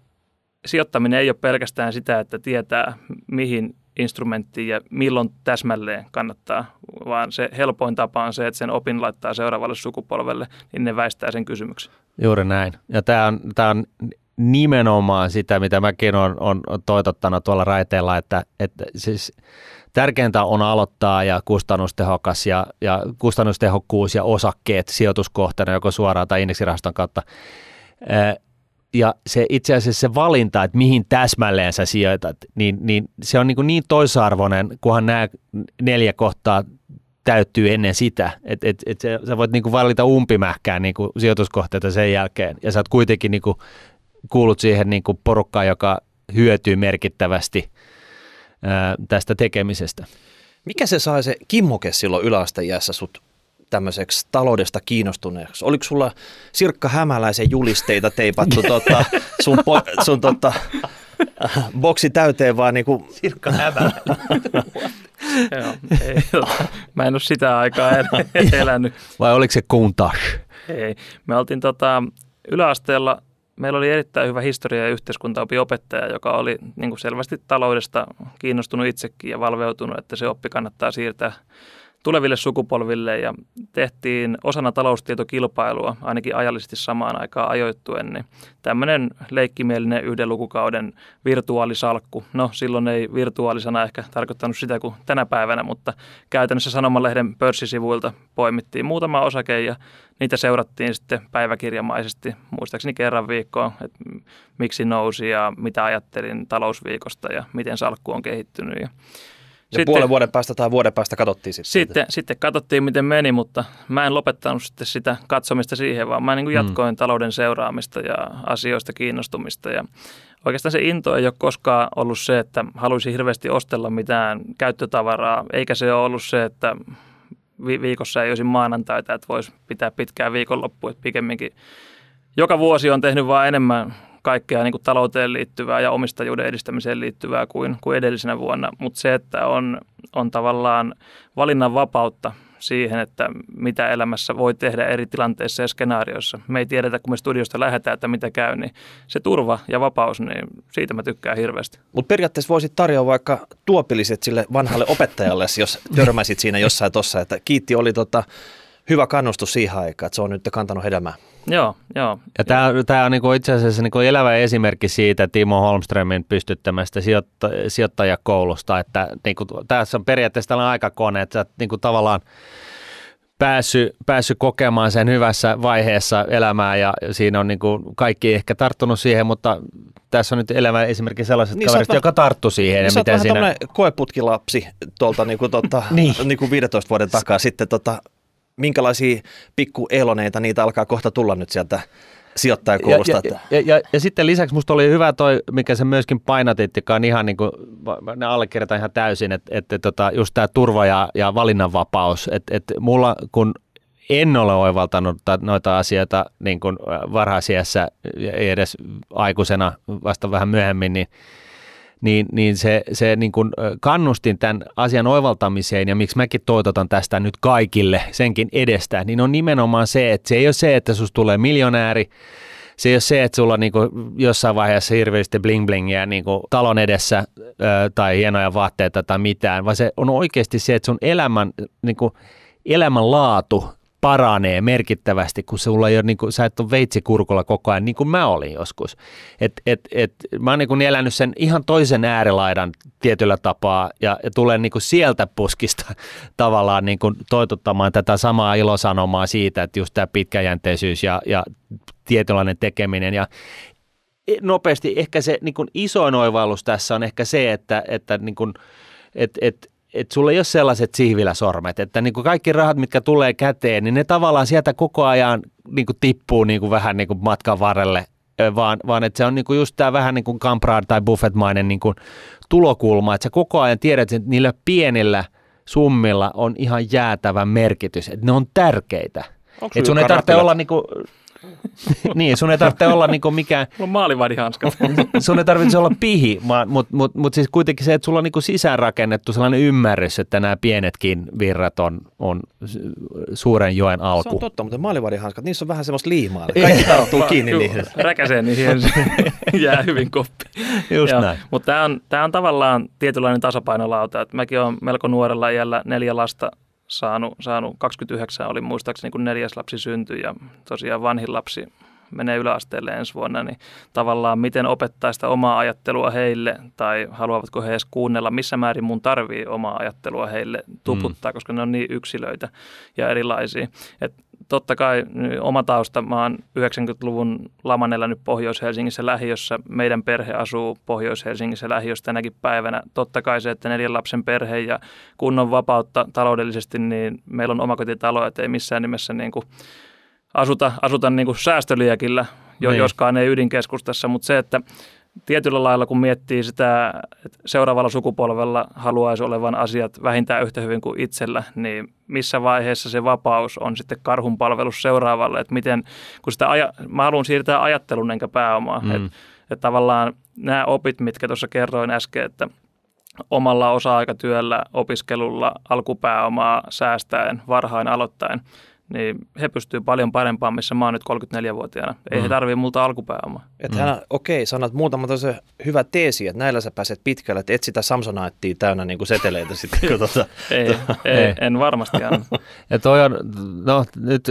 Speaker 2: sijoittaminen ei ole pelkästään sitä, että tietää mihin instrumenttiin ja milloin täsmälleen kannattaa, vaan se helpoin tapa on se, että sen opin laittaa seuraavalle sukupolvelle, niin ne väistää sen kysymyksen.
Speaker 3: Juuri näin. Ja tämä on, tämä on nimenomaan sitä, mitä mäkin olen, on toitottanut tuolla raiteella, että, että siis tärkeintä on aloittaa ja kustannustehokas ja, ja kustannustehokkuus ja osakkeet sijoituskohteena joko suoraan tai indeksirahaston kautta. Ja se itse asiassa se valinta, että mihin täsmälleen sä sijoitat, niin, niin se on niin, kuin niin toisarvoinen, kunhan nämä neljä kohtaa täyttyy ennen sitä. Että et, et sä voit niin kuin valita umpimähkään niin kuin sijoituskohteita sen jälkeen ja sä oot kuitenkin niin kuin kuulut siihen niin kuin porukkaan, joka hyötyy merkittävästi ää, tästä tekemisestä.
Speaker 1: Mikä se sai se kimmoke silloin yläasteiässä sut tämmöiseksi taloudesta kiinnostuneeksi? Oliko sulla Sirkka Hämäläisen julisteita teipattu tota, sun, po, sun tota, boksi täyteen vaan niinku...
Speaker 3: Sirkka Hämäläinen.
Speaker 2: Joo, ei, mä en ole sitä aikaa elänyt.
Speaker 3: Vai oliko se kuntas?
Speaker 2: Ei, me oltiin tota, yläasteella meillä oli erittäin hyvä historia- ja yhteiskuntaopiopettaja, joka oli niin kuin selvästi taloudesta kiinnostunut itsekin ja valveutunut, että se oppi kannattaa siirtää tuleville sukupolville ja tehtiin osana taloustietokilpailua ainakin ajallisesti samaan aikaan ajoittuen, niin tämmöinen leikkimielinen yhden lukukauden virtuaalisalkku. No silloin ei virtuaalisena ehkä tarkoittanut sitä kuin tänä päivänä, mutta käytännössä Sanomalehden pörssisivuilta poimittiin muutama osake ja niitä seurattiin sitten päiväkirjamaisesti, muistaakseni kerran viikkoon, että miksi nousi ja mitä ajattelin talousviikosta ja miten salkku on kehittynyt.
Speaker 1: Sitten, puolen vuoden päästä tai vuoden päästä katsottiin sitten.
Speaker 2: Sitten, sitten katsottiin, miten meni, mutta mä en lopettanut sitten sitä katsomista siihen, vaan mä niin kuin mm. jatkoin mm. talouden seuraamista ja asioista kiinnostumista. Ja oikeastaan se into ei ole koskaan ollut se, että haluaisin hirveästi ostella mitään käyttötavaraa, eikä se ole ollut se, että viikossa ei olisi maanantaita, että voisi pitää pitkää viikonloppua, että pikemminkin joka vuosi on tehnyt vaan enemmän kaikkea niin kuin talouteen liittyvää ja omistajuuden edistämiseen liittyvää kuin, kuin edellisenä vuonna, mutta se, että on, on tavallaan valinnan vapautta siihen, että mitä elämässä voi tehdä eri tilanteissa ja skenaarioissa. Me ei tiedetä, kun me studiosta lähdetään, että mitä käy, niin se turva ja vapaus, niin siitä mä tykkään hirveästi.
Speaker 1: Mutta periaatteessa voisit tarjoa vaikka tuopilliset sille vanhalle opettajalle, jos törmäsit siinä jossain tossa, että kiitti oli tota, hyvä kannustus siihen aikaan, että se on nyt kantanut hedelmää.
Speaker 2: Joo, joo.
Speaker 3: Ja tämä, tämä on niinku itse asiassa niinku elävä esimerkki siitä Timo Holmströmin pystyttämästä sijoitta, sijoittajakoulusta, että niinku, tässä on periaatteessa tällainen aikakone, että sä niinku tavallaan päässyt, päässyt kokemaan sen hyvässä vaiheessa elämää ja siinä on niinku kaikki ehkä tarttunut siihen, mutta tässä on nyt elävä esimerkki sellaisesta niin, kaverista, joka tarttu siihen.
Speaker 1: Niin ja miten siinä... koeputkilapsi tuolta niinku, tota, niin. niinku 15 vuoden takaa sitten tota, minkälaisia pikkueloneita niitä alkaa kohta tulla nyt sieltä sijoittajakoulusta.
Speaker 3: Ja, ja, ja, ja, ja sitten lisäksi musta oli hyvä toi, mikä se myöskin painotit, joka on ihan niin kuin, ne allekirjoitan ihan täysin, että, että tota, just tämä turva ja, ja valinnanvapaus, että, että mulla kun en ole oivaltanut noita asioita niin kuin varhaisiässä, ei edes aikuisena, vasta vähän myöhemmin, niin niin, niin se, se niin kuin kannustin tämän asian oivaltamiseen ja miksi mäkin toitotan tästä nyt kaikille senkin edestä, niin on nimenomaan se, että se ei ole se, että susta tulee miljonääri, se ei ole se, että sulla on niin jossain vaiheessa hirveästi bling blingiä niin talon edessä ö, tai hienoja vaatteita tai mitään, vaan se on oikeasti se, että sun elämän, niin kuin, elämänlaatu paranee merkittävästi, kun sulla ei ole, niin kuin, sä et ole veitsikurkulla koko ajan, niin kuin mä olin joskus. Et, et, et, mä oon niin elänyt sen ihan toisen äärilaidan tietyllä tapaa ja, ja tulen niin kuin sieltä puskista tavallaan niin kuin toitottamaan tätä samaa ilosanomaa siitä, että just tämä pitkäjänteisyys ja, ja tietynlainen tekeminen ja nopeasti ehkä se niin kuin isoin oivallus tässä on ehkä se, että, että niin kuin, et, et, että sulla ei ole sellaiset sormet, että niin kuin kaikki rahat, mitkä tulee käteen, niin ne tavallaan sieltä koko ajan niin kuin tippuu niin kuin vähän niin kuin matkan varrelle, vaan, vaan että se on niin kuin just tämä vähän niin kuin Camprad tai Buffettmainen niin kuin tulokulma, että sä koko ajan tiedät, että niillä pienillä summilla on ihan jäätävä merkitys, että ne on tärkeitä. Että sun ei tarvitse olla niinku niin, sun ei tarvitse olla niinku mikään...
Speaker 2: Mulla on maalivadihanskat.
Speaker 3: sun ei tarvitse olla pihi, mutta mut, mut siis kuitenkin se, että sulla on niinku sisäänrakennettu sellainen ymmärrys, että nämä pienetkin virrat on, on suuren joen alku. Se
Speaker 1: on totta, mutta maalivadihanskat, niissä on vähän semmoista liimaa. Kaikki tarttuu kiinni niihin.
Speaker 2: Räkäseen niihin jää hyvin koppi.
Speaker 3: Just Joo, näin.
Speaker 2: Mutta tämä on, tää on tavallaan tietynlainen tasapainolauta. Et mäkin olen melko nuorella iällä neljä lasta saanut, saanut 29, oli muistaakseni kun neljäs lapsi syntyi ja tosiaan vanhin lapsi menee yläasteelle ensi vuonna, niin tavallaan miten opettaa sitä omaa ajattelua heille tai haluavatko he edes kuunnella, missä määrin mun tarvii omaa ajattelua heille tuputtaa, mm. koska ne on niin yksilöitä ja erilaisia. Et totta kai oma tausta, mä oon 90-luvun laman elänyt Pohjois-Helsingissä lähiössä, meidän perhe asuu Pohjois-Helsingissä lähiössä tänäkin päivänä. Totta kai se, että neljän lapsen perhe ja kunnon vapautta taloudellisesti, niin meillä on omakotitalo, että ei missään nimessä niin kuin asuta, asuta niin kuin säästöliäkillä, jo, niin. joskaan ei ydinkeskustassa, mutta se, että tietyllä lailla kun miettii sitä, että seuraavalla sukupolvella haluaisi olevan asiat vähintään yhtä hyvin kuin itsellä, niin missä vaiheessa se vapaus on sitten karhun palvelus seuraavalle, että miten, kun sitä aja, mä haluan siirtää ajattelun enkä pääomaa, mm. että, että tavallaan nämä opit, mitkä tuossa kerroin äsken, että omalla osa-aikatyöllä, opiskelulla, alkupääomaa säästäen, varhain aloittaen – niin he pystyvät paljon parempaan, missä mä oon nyt 34-vuotiaana. Ei mm. he tarvii multa alkupääomaa.
Speaker 1: Että mm. hän, okei, okay, sanat muutama tosi hyvä teesi, että näillä sä pääset pitkälle, että et sitä Samsonaittia täynnä niin kuin seteleitä sitten. Kun tuota,
Speaker 2: ei, ei, en varmasti anna.
Speaker 3: ja toi on, no nyt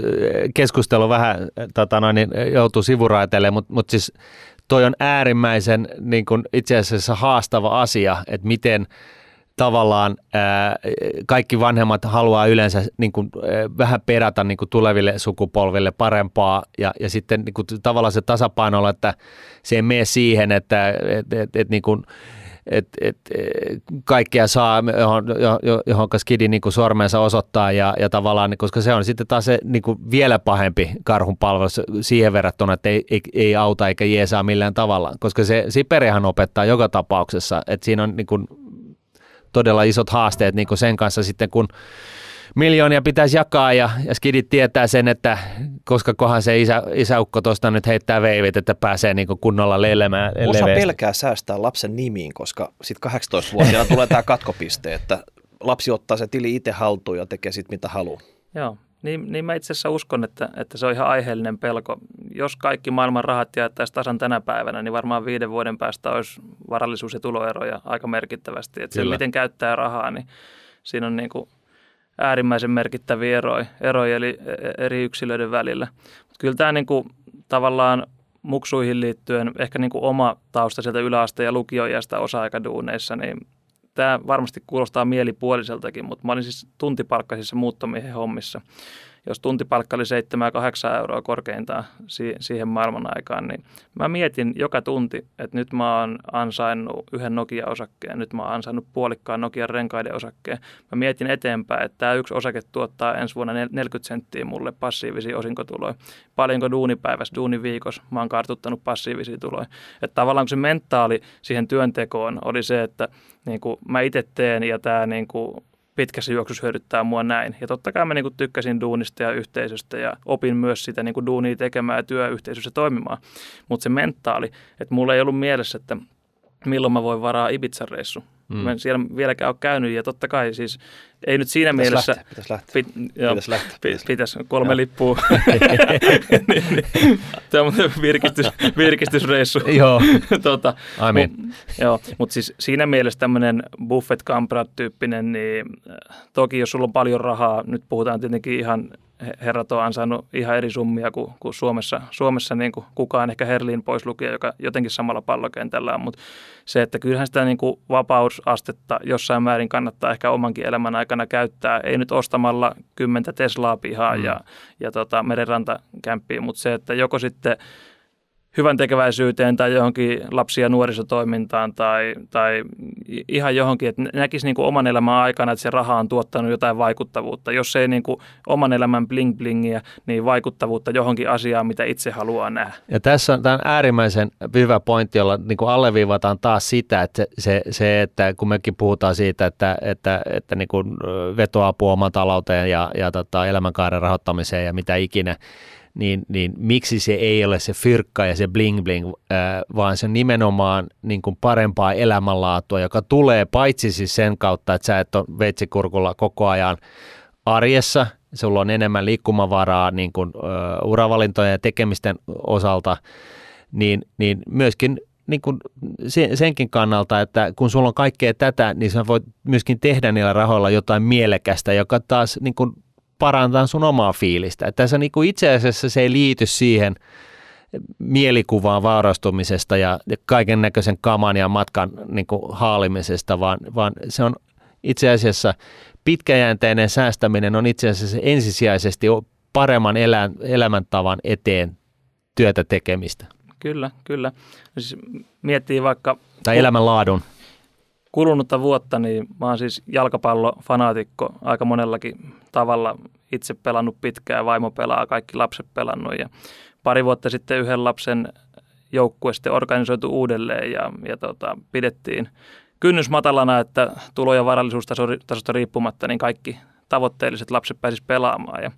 Speaker 3: keskustelu vähän tota noin, niin joutuu sivuraiteille, mutta mut siis toi on äärimmäisen niin kuin itse asiassa haastava asia, että miten – tavallaan kaikki vanhemmat haluaa yleensä niin kuin, vähän perätä niin kuin tuleville sukupolville parempaa ja, ja sitten niin kuin, tavallaan se tasapaino että se ei mene siihen, että et, et, et, niin kuin, et, et, kaikkea saa, johon, johon skidi niin kuin sormensa osoittaa ja, ja tavallaan, koska se on sitten taas se niin kuin vielä pahempi karhun palvelus siihen verrattuna, että ei, ei, ei auta eikä jeesaa millään tavalla, koska se Siperihan opettaa joka tapauksessa, että siinä on niin kuin todella isot haasteet niin kuin sen kanssa sitten, kun miljoonia pitäisi jakaa ja, ja skidit tietää sen, että koska kohan se isä, isäukko tuosta nyt heittää veivit, että pääsee niin kunnolla lelemään.
Speaker 1: Osa pelkää säästää lapsen nimiin, koska sitten 18-vuotiaana tulee tämä katkopiste, että lapsi ottaa se tili itse haltuun ja tekee sitten mitä haluaa.
Speaker 2: Joo, niin, niin mä itse asiassa uskon, että, että se on ihan aiheellinen pelko. Jos kaikki maailman rahat jaettaisiin tasan tänä päivänä, niin varmaan viiden vuoden päästä olisi varallisuus- ja tuloeroja aika merkittävästi. Että se, miten käyttää rahaa, niin siinä on niin kuin äärimmäisen merkittäviä eroja, eroja eli e, eri yksilöiden välillä. Mutta kyllä tämä niin kuin, tavallaan muksuihin liittyen ehkä niin kuin oma tausta sieltä yläaste- ja lukioijasta osa-aikaduuneissa, niin tämä varmasti kuulostaa mielipuoliseltakin, mutta mä olin siis tuntipalkkaisissa muuttomiehen hommissa jos tuntipalkka oli 7-8 euroa korkeintaan siihen maailman aikaan, niin mä mietin joka tunti, että nyt mä oon ansainnut yhden Nokia-osakkeen, nyt mä oon ansainnut puolikkaan Nokian renkaiden osakkeen. Mä mietin eteenpäin, että tämä yksi osake tuottaa ensi vuonna 40 senttiä mulle passiivisia osinkotuloja. Paljonko duunipäivässä, duuniviikossa mä oon kartuttanut passiivisia tuloja. Että tavallaan kun se mentaali siihen työntekoon oli se, että niin kuin mä itse teen ja tämä niin kuin pitkässä juoksussa hyödyttää mua näin. Ja totta kai mä niin kuin tykkäsin duunista ja yhteisöstä ja opin myös sitä niin kuin duunia tekemään ja työyhteisössä toimimaan. Mutta se mentaali, että mulla ei ollut mielessä, että milloin mä voin varaa Ibiza-reissu. Mm. Mä en siellä vieläkään ole käynyt ja totta kai siis ei nyt siinä
Speaker 1: pitäisi
Speaker 2: mielessä...
Speaker 1: Lähteä, pitäisi lähteä. Pit, joo, pitäisi lähteä.
Speaker 2: Pitäisi, pitäisi kolme joo. lippua. niin, niin. Tämä on virkistys, virkistysreissu.
Speaker 3: joo,
Speaker 2: tota,
Speaker 3: I mean.
Speaker 2: Mut, joo, mutta siis siinä mielessä tämmöinen buffet tyyppinen niin toki jos sulla on paljon rahaa, nyt puhutaan tietenkin ihan herrat on ansainnut ihan eri summia kuin, kuin Suomessa, Suomessa niin kuin kukaan ehkä Herliin pois lukija, joka jotenkin samalla pallokentällä on, mutta se, että kyllähän sitä niin kuin vapausastetta jossain määrin kannattaa ehkä omankin elämän aikana käyttää, ei nyt ostamalla kymmentä Teslaa pihaa mm. ja, ja tota, merenrantakämppiä, mutta se, että joko sitten – hyvän tekeväisyyteen tai johonkin lapsia ja nuorisotoimintaan tai, tai ihan johonkin, että näkisi niin kuin oman elämän aikana, että se raha on tuottanut jotain vaikuttavuutta. Jos ei niin kuin oman elämän bling blingiä, niin vaikuttavuutta johonkin asiaan, mitä itse haluaa nähdä.
Speaker 3: Ja tässä on, tämä äärimmäisen hyvä pointti, jolla niin kuin alleviivataan taas sitä, että se, se, että kun mekin puhutaan siitä, että, että, että niin kuin vetoapua oman talouteen ja, ja tota, elämänkaaren rahoittamiseen ja mitä ikinä, niin, niin miksi se ei ole se fyrkka ja se bling bling, vaan se nimenomaan niin kuin parempaa elämänlaatua, joka tulee paitsi siis sen kautta, että sä et ole veitsikurkulla koko ajan arjessa, sulla on enemmän liikkumavaraa niin kuin, uh, uravalintojen ja tekemisten osalta, niin, niin myöskin niin kuin senkin kannalta, että kun sulla on kaikkea tätä, niin sä voit myöskin tehdä niillä rahoilla jotain mielekästä, joka taas niin kuin parantaa sun omaa fiilistä. Että tässä niin kuin itse asiassa se ei liity siihen mielikuvaan vaurastumisesta ja kaiken näköisen kaman ja matkan niin kuin haalimisesta, vaan, vaan se on itse asiassa pitkäjänteinen säästäminen on itse asiassa ensisijaisesti paremman elän, elämäntavan eteen työtä tekemistä.
Speaker 2: Kyllä, kyllä. Siis miettii vaikka...
Speaker 3: Tai elämänlaadun.
Speaker 2: Kulunutta vuotta, niin mä oon siis jalkapallofanaatikko aika monellakin tavalla itse pelannut pitkään, vaimo pelaa, kaikki lapset pelannut ja pari vuotta sitten yhden lapsen joukkue sitten organisoitu uudelleen ja, ja tota, pidettiin kynnys matalana, että tulo- ja varallisuustasosta riippumatta, niin kaikki tavoitteelliset lapset pääsisivät pelaamaan. Ja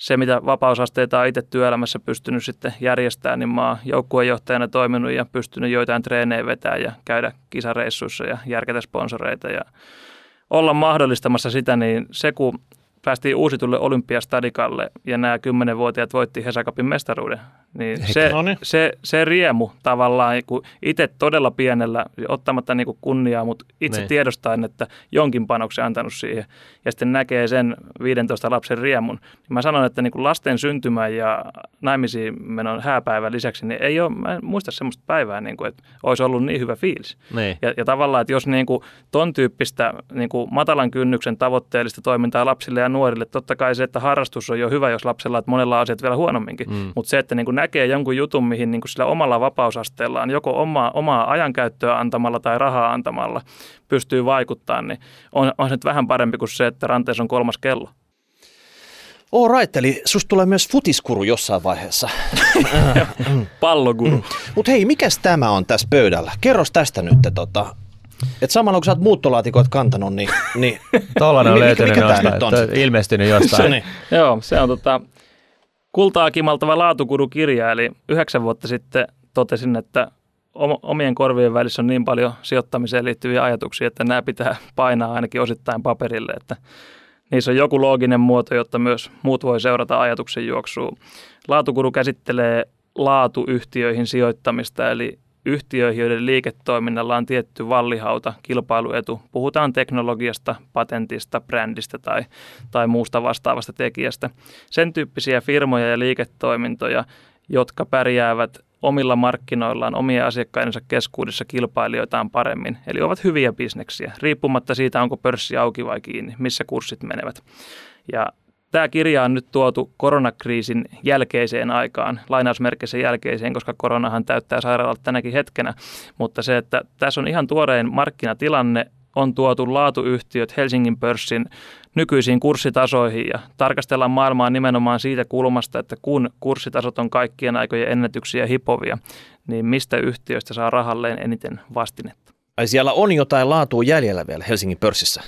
Speaker 2: se, mitä vapausasteita on itse työelämässä pystynyt sitten järjestämään, niin mä oon joukkueenjohtajana toiminut ja pystynyt joitain treenejä vetää ja käydä kisareissuissa ja järkätä sponsoreita ja olla mahdollistamassa sitä, niin se kun päästiin uusitulle olympiastadikalle ja nämä kymmenenvuotiaat voitti Hesakapin mestaruuden, niin se, no niin. se, se riemu tavallaan, kun itse todella pienellä, ottamatta niin kunniaa, mutta itse niin. tiedostaen, että jonkin panoksen antanut siihen ja sitten näkee sen 15 lapsen riemun. Niin mä sanon, että niin lasten syntymä ja naimisiin menon hääpäivän lisäksi, niin ei ole, mä en muista semmoista päivää, niin kuin, että olisi ollut niin hyvä fiilis.
Speaker 3: Niin.
Speaker 2: Ja, ja tavallaan, että jos niin kuin ton tyyppistä niin kuin matalan kynnyksen tavoitteellista toimintaa lapsille ja nuorille, totta kai se, että harrastus on jo hyvä, jos lapsella on monella asiat vielä huonomminkin, mm. mutta se, että niin kuin näkee jonkun jutun, mihin niin kuin sillä omalla vapausasteellaan, joko omaa, omaa ajankäyttöä antamalla tai rahaa antamalla pystyy vaikuttamaan, niin on, on se nyt vähän parempi kuin se, että ranteessa on kolmas kello.
Speaker 1: All right, eli susta tulee myös futiskuru jossain vaiheessa.
Speaker 2: Pallokuru. Mm.
Speaker 1: Mutta hei, mikäs tämä on tässä pöydällä? Kerros tästä nyt. Tota, et samalla kun sä oot muuttolaatikot kantanut, niin... niin
Speaker 3: Tuollainen on löytynyt jostain, ilmestynyt jostain.
Speaker 2: niin. Joo, se on tota, kultaa kimaltava laatukuru-kirja, eli yhdeksän vuotta sitten totesin, että omien korvien välissä on niin paljon sijoittamiseen liittyviä ajatuksia, että nämä pitää painaa ainakin osittain paperille, että niissä on joku looginen muoto, jotta myös muut voi seurata ajatuksen juoksua. Laatukuru käsittelee laatuyhtiöihin sijoittamista, eli yhtiöihin, joiden liiketoiminnalla on tietty vallihauta, kilpailuetu. Puhutaan teknologiasta, patentista, brändistä tai, tai muusta vastaavasta tekijästä. Sen tyyppisiä firmoja ja liiketoimintoja, jotka pärjäävät omilla markkinoillaan omien asiakkaidensa keskuudessa kilpailijoitaan paremmin. Eli ovat hyviä bisneksiä, riippumatta siitä, onko pörssi auki vai kiinni, missä kurssit menevät. Ja Tämä kirja on nyt tuotu koronakriisin jälkeiseen aikaan, lainausmerkissä jälkeiseen, koska koronahan täyttää sairaalat tänäkin hetkenä. Mutta se, että tässä on ihan tuorein markkinatilanne, on tuotu laatuyhtiöt Helsingin pörssin nykyisiin kurssitasoihin ja tarkastellaan maailmaa nimenomaan siitä kulmasta, että kun kurssitasot on kaikkien aikojen ennätyksiä hipovia, niin mistä yhtiöistä saa rahalleen eniten vastinetta?
Speaker 1: Ai siellä on jotain laatua jäljellä vielä Helsingin pörssissä?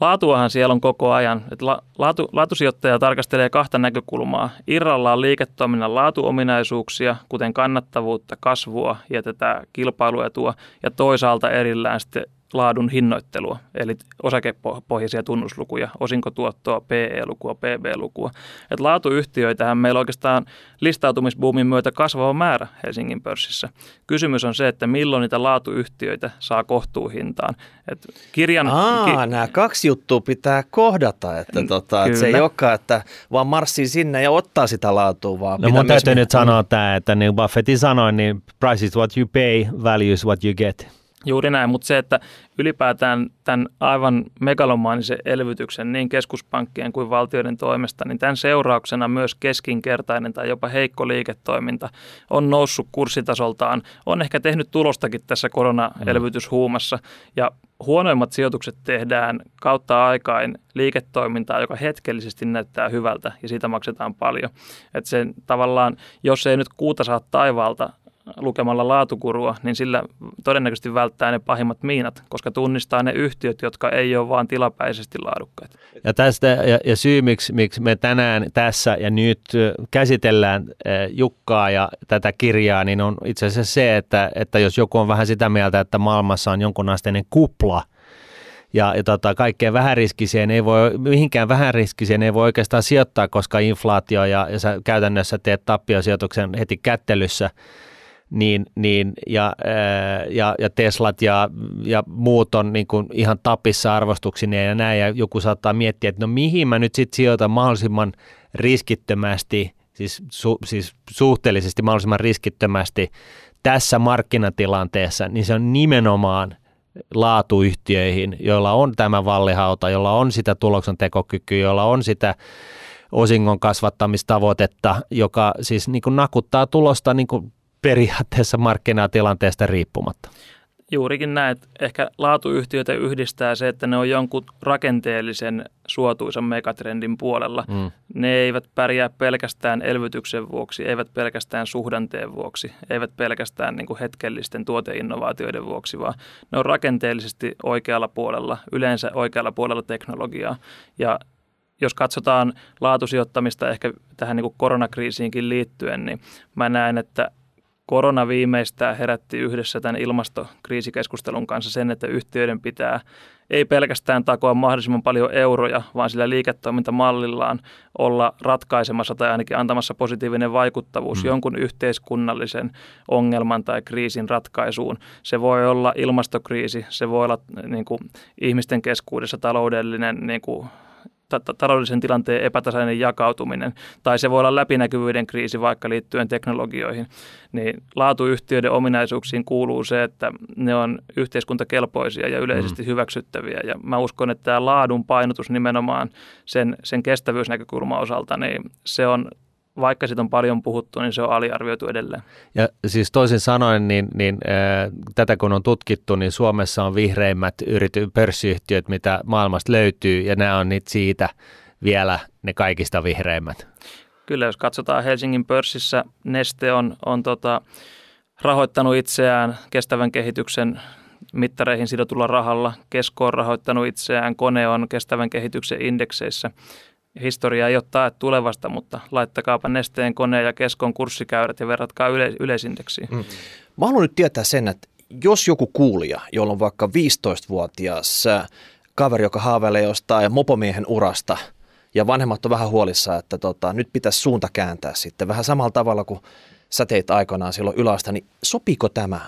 Speaker 2: Laatuahan siellä on koko ajan. la, laatu, laatusijoittaja tarkastelee kahta näkökulmaa. Irrallaan liiketoiminnan laatuominaisuuksia, kuten kannattavuutta, kasvua ja tätä kilpailuetua, ja toisaalta erillään sitten laadun hinnoittelua, eli osakepohjaisia tunnuslukuja, osinkotuottoa, PE-lukua, PB-lukua. Et laatuyhtiöitähän meillä oikeastaan listautumisbuumin myötä kasvava määrä Helsingin pörssissä. Kysymys on se, että milloin niitä laatuyhtiöitä saa kohtuuhintaan. Et
Speaker 1: kirjan, Aa, ki- nämä kaksi juttua pitää kohdata, että, tota, että se ei olekaan, että vaan marssii sinne ja ottaa sitä laatua, vaan
Speaker 3: No mun täytyy nyt sanoa tämä, että niin Buffettin sanoi, niin price is what you pay, value is what you get.
Speaker 2: Juuri näin, mutta se, että ylipäätään tämän aivan megalomaanisen elvytyksen niin keskuspankkien kuin valtioiden toimesta, niin tämän seurauksena myös keskinkertainen tai jopa heikko liiketoiminta on noussut kurssitasoltaan, on ehkä tehnyt tulostakin tässä koronaelvytyshuumassa ja huonoimmat sijoitukset tehdään kautta aikain liiketoimintaa, joka hetkellisesti näyttää hyvältä ja siitä maksetaan paljon. Että sen tavallaan, jos ei nyt kuuta saa taivaalta lukemalla laatukurua, niin sillä todennäköisesti välttää ne pahimmat miinat, koska tunnistaa ne yhtiöt, jotka ei ole vain tilapäisesti laadukkaita.
Speaker 3: Ja, tästä, ja, ja syy, miksi, miksi me tänään tässä ja nyt käsitellään Jukkaa ja tätä kirjaa, niin on itse asiassa se, että, että jos joku on vähän sitä mieltä, että maailmassa on jonkunasteinen kupla, ja, ja tota, kaikkeen vähäriskiseen ei voi, mihinkään vähäriskiseen ei voi oikeastaan sijoittaa, koska inflaatio ja, ja sä käytännössä teet tappiosijoituksen heti kättelyssä, niin, niin, ja, ja, ja Teslat ja, ja muut on niin kuin ihan tapissa arvostuksineen ja näin, ja joku saattaa miettiä, että no mihin mä nyt sitten sijoitan mahdollisimman riskittömästi, siis, su, siis suhteellisesti mahdollisimman riskittömästi tässä markkinatilanteessa, niin se on nimenomaan laatuyhtiöihin, joilla on tämä vallihauta, jolla on sitä tuloksen tekokykyä, jolla on sitä osingon kasvattamistavoitetta, joka siis niin kuin nakuttaa tulosta niin kuin periaatteessa markkinatilanteesta riippumatta.
Speaker 2: Juurikin näin, että ehkä laatuyhtiöitä yhdistää se, että ne on jonkun rakenteellisen suotuisan megatrendin puolella. Mm. Ne eivät pärjää pelkästään elvytyksen vuoksi, eivät pelkästään suhdanteen vuoksi, eivät pelkästään niin kuin hetkellisten tuoteinnovaatioiden vuoksi, vaan ne on rakenteellisesti oikealla puolella, yleensä oikealla puolella teknologiaa. Ja jos katsotaan laatusijoittamista ehkä tähän niin kuin koronakriisiinkin liittyen, niin mä näen, että korona viimeistään herätti yhdessä tämän ilmastokriisikeskustelun kanssa sen, että yhtiöiden pitää ei pelkästään takoa mahdollisimman paljon euroja, vaan sillä liiketoimintamallillaan olla ratkaisemassa tai ainakin antamassa positiivinen vaikuttavuus mm. jonkun yhteiskunnallisen ongelman tai kriisin ratkaisuun. Se voi olla ilmastokriisi, se voi olla niin kuin, ihmisten keskuudessa taloudellinen niin kuin, taloudellisen tilanteen epätasainen jakautuminen, tai se voi olla läpinäkyvyyden kriisi vaikka liittyen teknologioihin, niin laatuyhtiöiden ominaisuuksiin kuuluu se, että ne on yhteiskuntakelpoisia ja yleisesti mm. hyväksyttäviä. Ja mä uskon, että tämä laadun painotus nimenomaan sen, sen kestävyysnäkökulman osalta, niin se on vaikka siitä on paljon puhuttu, niin se on aliarvioitu edelleen.
Speaker 3: Ja siis toisin sanoen, niin, niin äh, tätä kun on tutkittu, niin Suomessa on vihreimmät yrity, pörssiyhtiöt, mitä maailmasta löytyy, ja nämä on nyt siitä vielä ne kaikista vihreimmät.
Speaker 2: Kyllä, jos katsotaan Helsingin pörssissä, Neste on, on tota, rahoittanut itseään kestävän kehityksen mittareihin sidotulla rahalla. Kesko on rahoittanut itseään, Kone on kestävän kehityksen indekseissä historia ei ole tae tulevasta, mutta laittakaapa nesteen koneen ja keskon kurssikäyrät ja verratkaa yle, yleisindeksiin. Mm.
Speaker 1: Mä haluan nyt tietää sen, että jos joku kuulija, jolla on vaikka 15-vuotias kaveri, joka haaveilee jostain mopomiehen urasta – ja vanhemmat on vähän huolissa, että tota, nyt pitäisi suunta kääntää sitten vähän samalla tavalla kuin sä teit aikanaan silloin ylästä, niin sopiiko tämä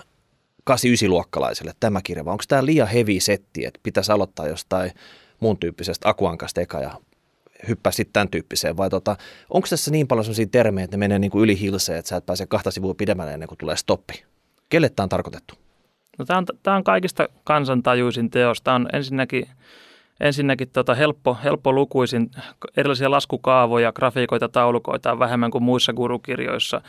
Speaker 1: 8-9-luokkalaiselle tämä kirja vai onko tämä liian heavy setti, että pitäisi aloittaa jostain muun tyyppisestä akuankasta eka ja hyppää sitten tämän tyyppiseen vai tota, onko tässä niin paljon sellaisia termejä, että ne menee niin kuin yli hilseen, että sä et pääse kahta sivua pidemmälle ennen kuin tulee stoppi? Kelle tämä on tarkoitettu?
Speaker 2: No, tämä, on, tämä on kaikista kansantajuisin teos. Tämä on ensinnäkin ensinnäkin tota helppo, helppo lukuisin erilaisia laskukaavoja, grafiikoita, taulukoita on vähemmän kuin muissa gurukirjoissa.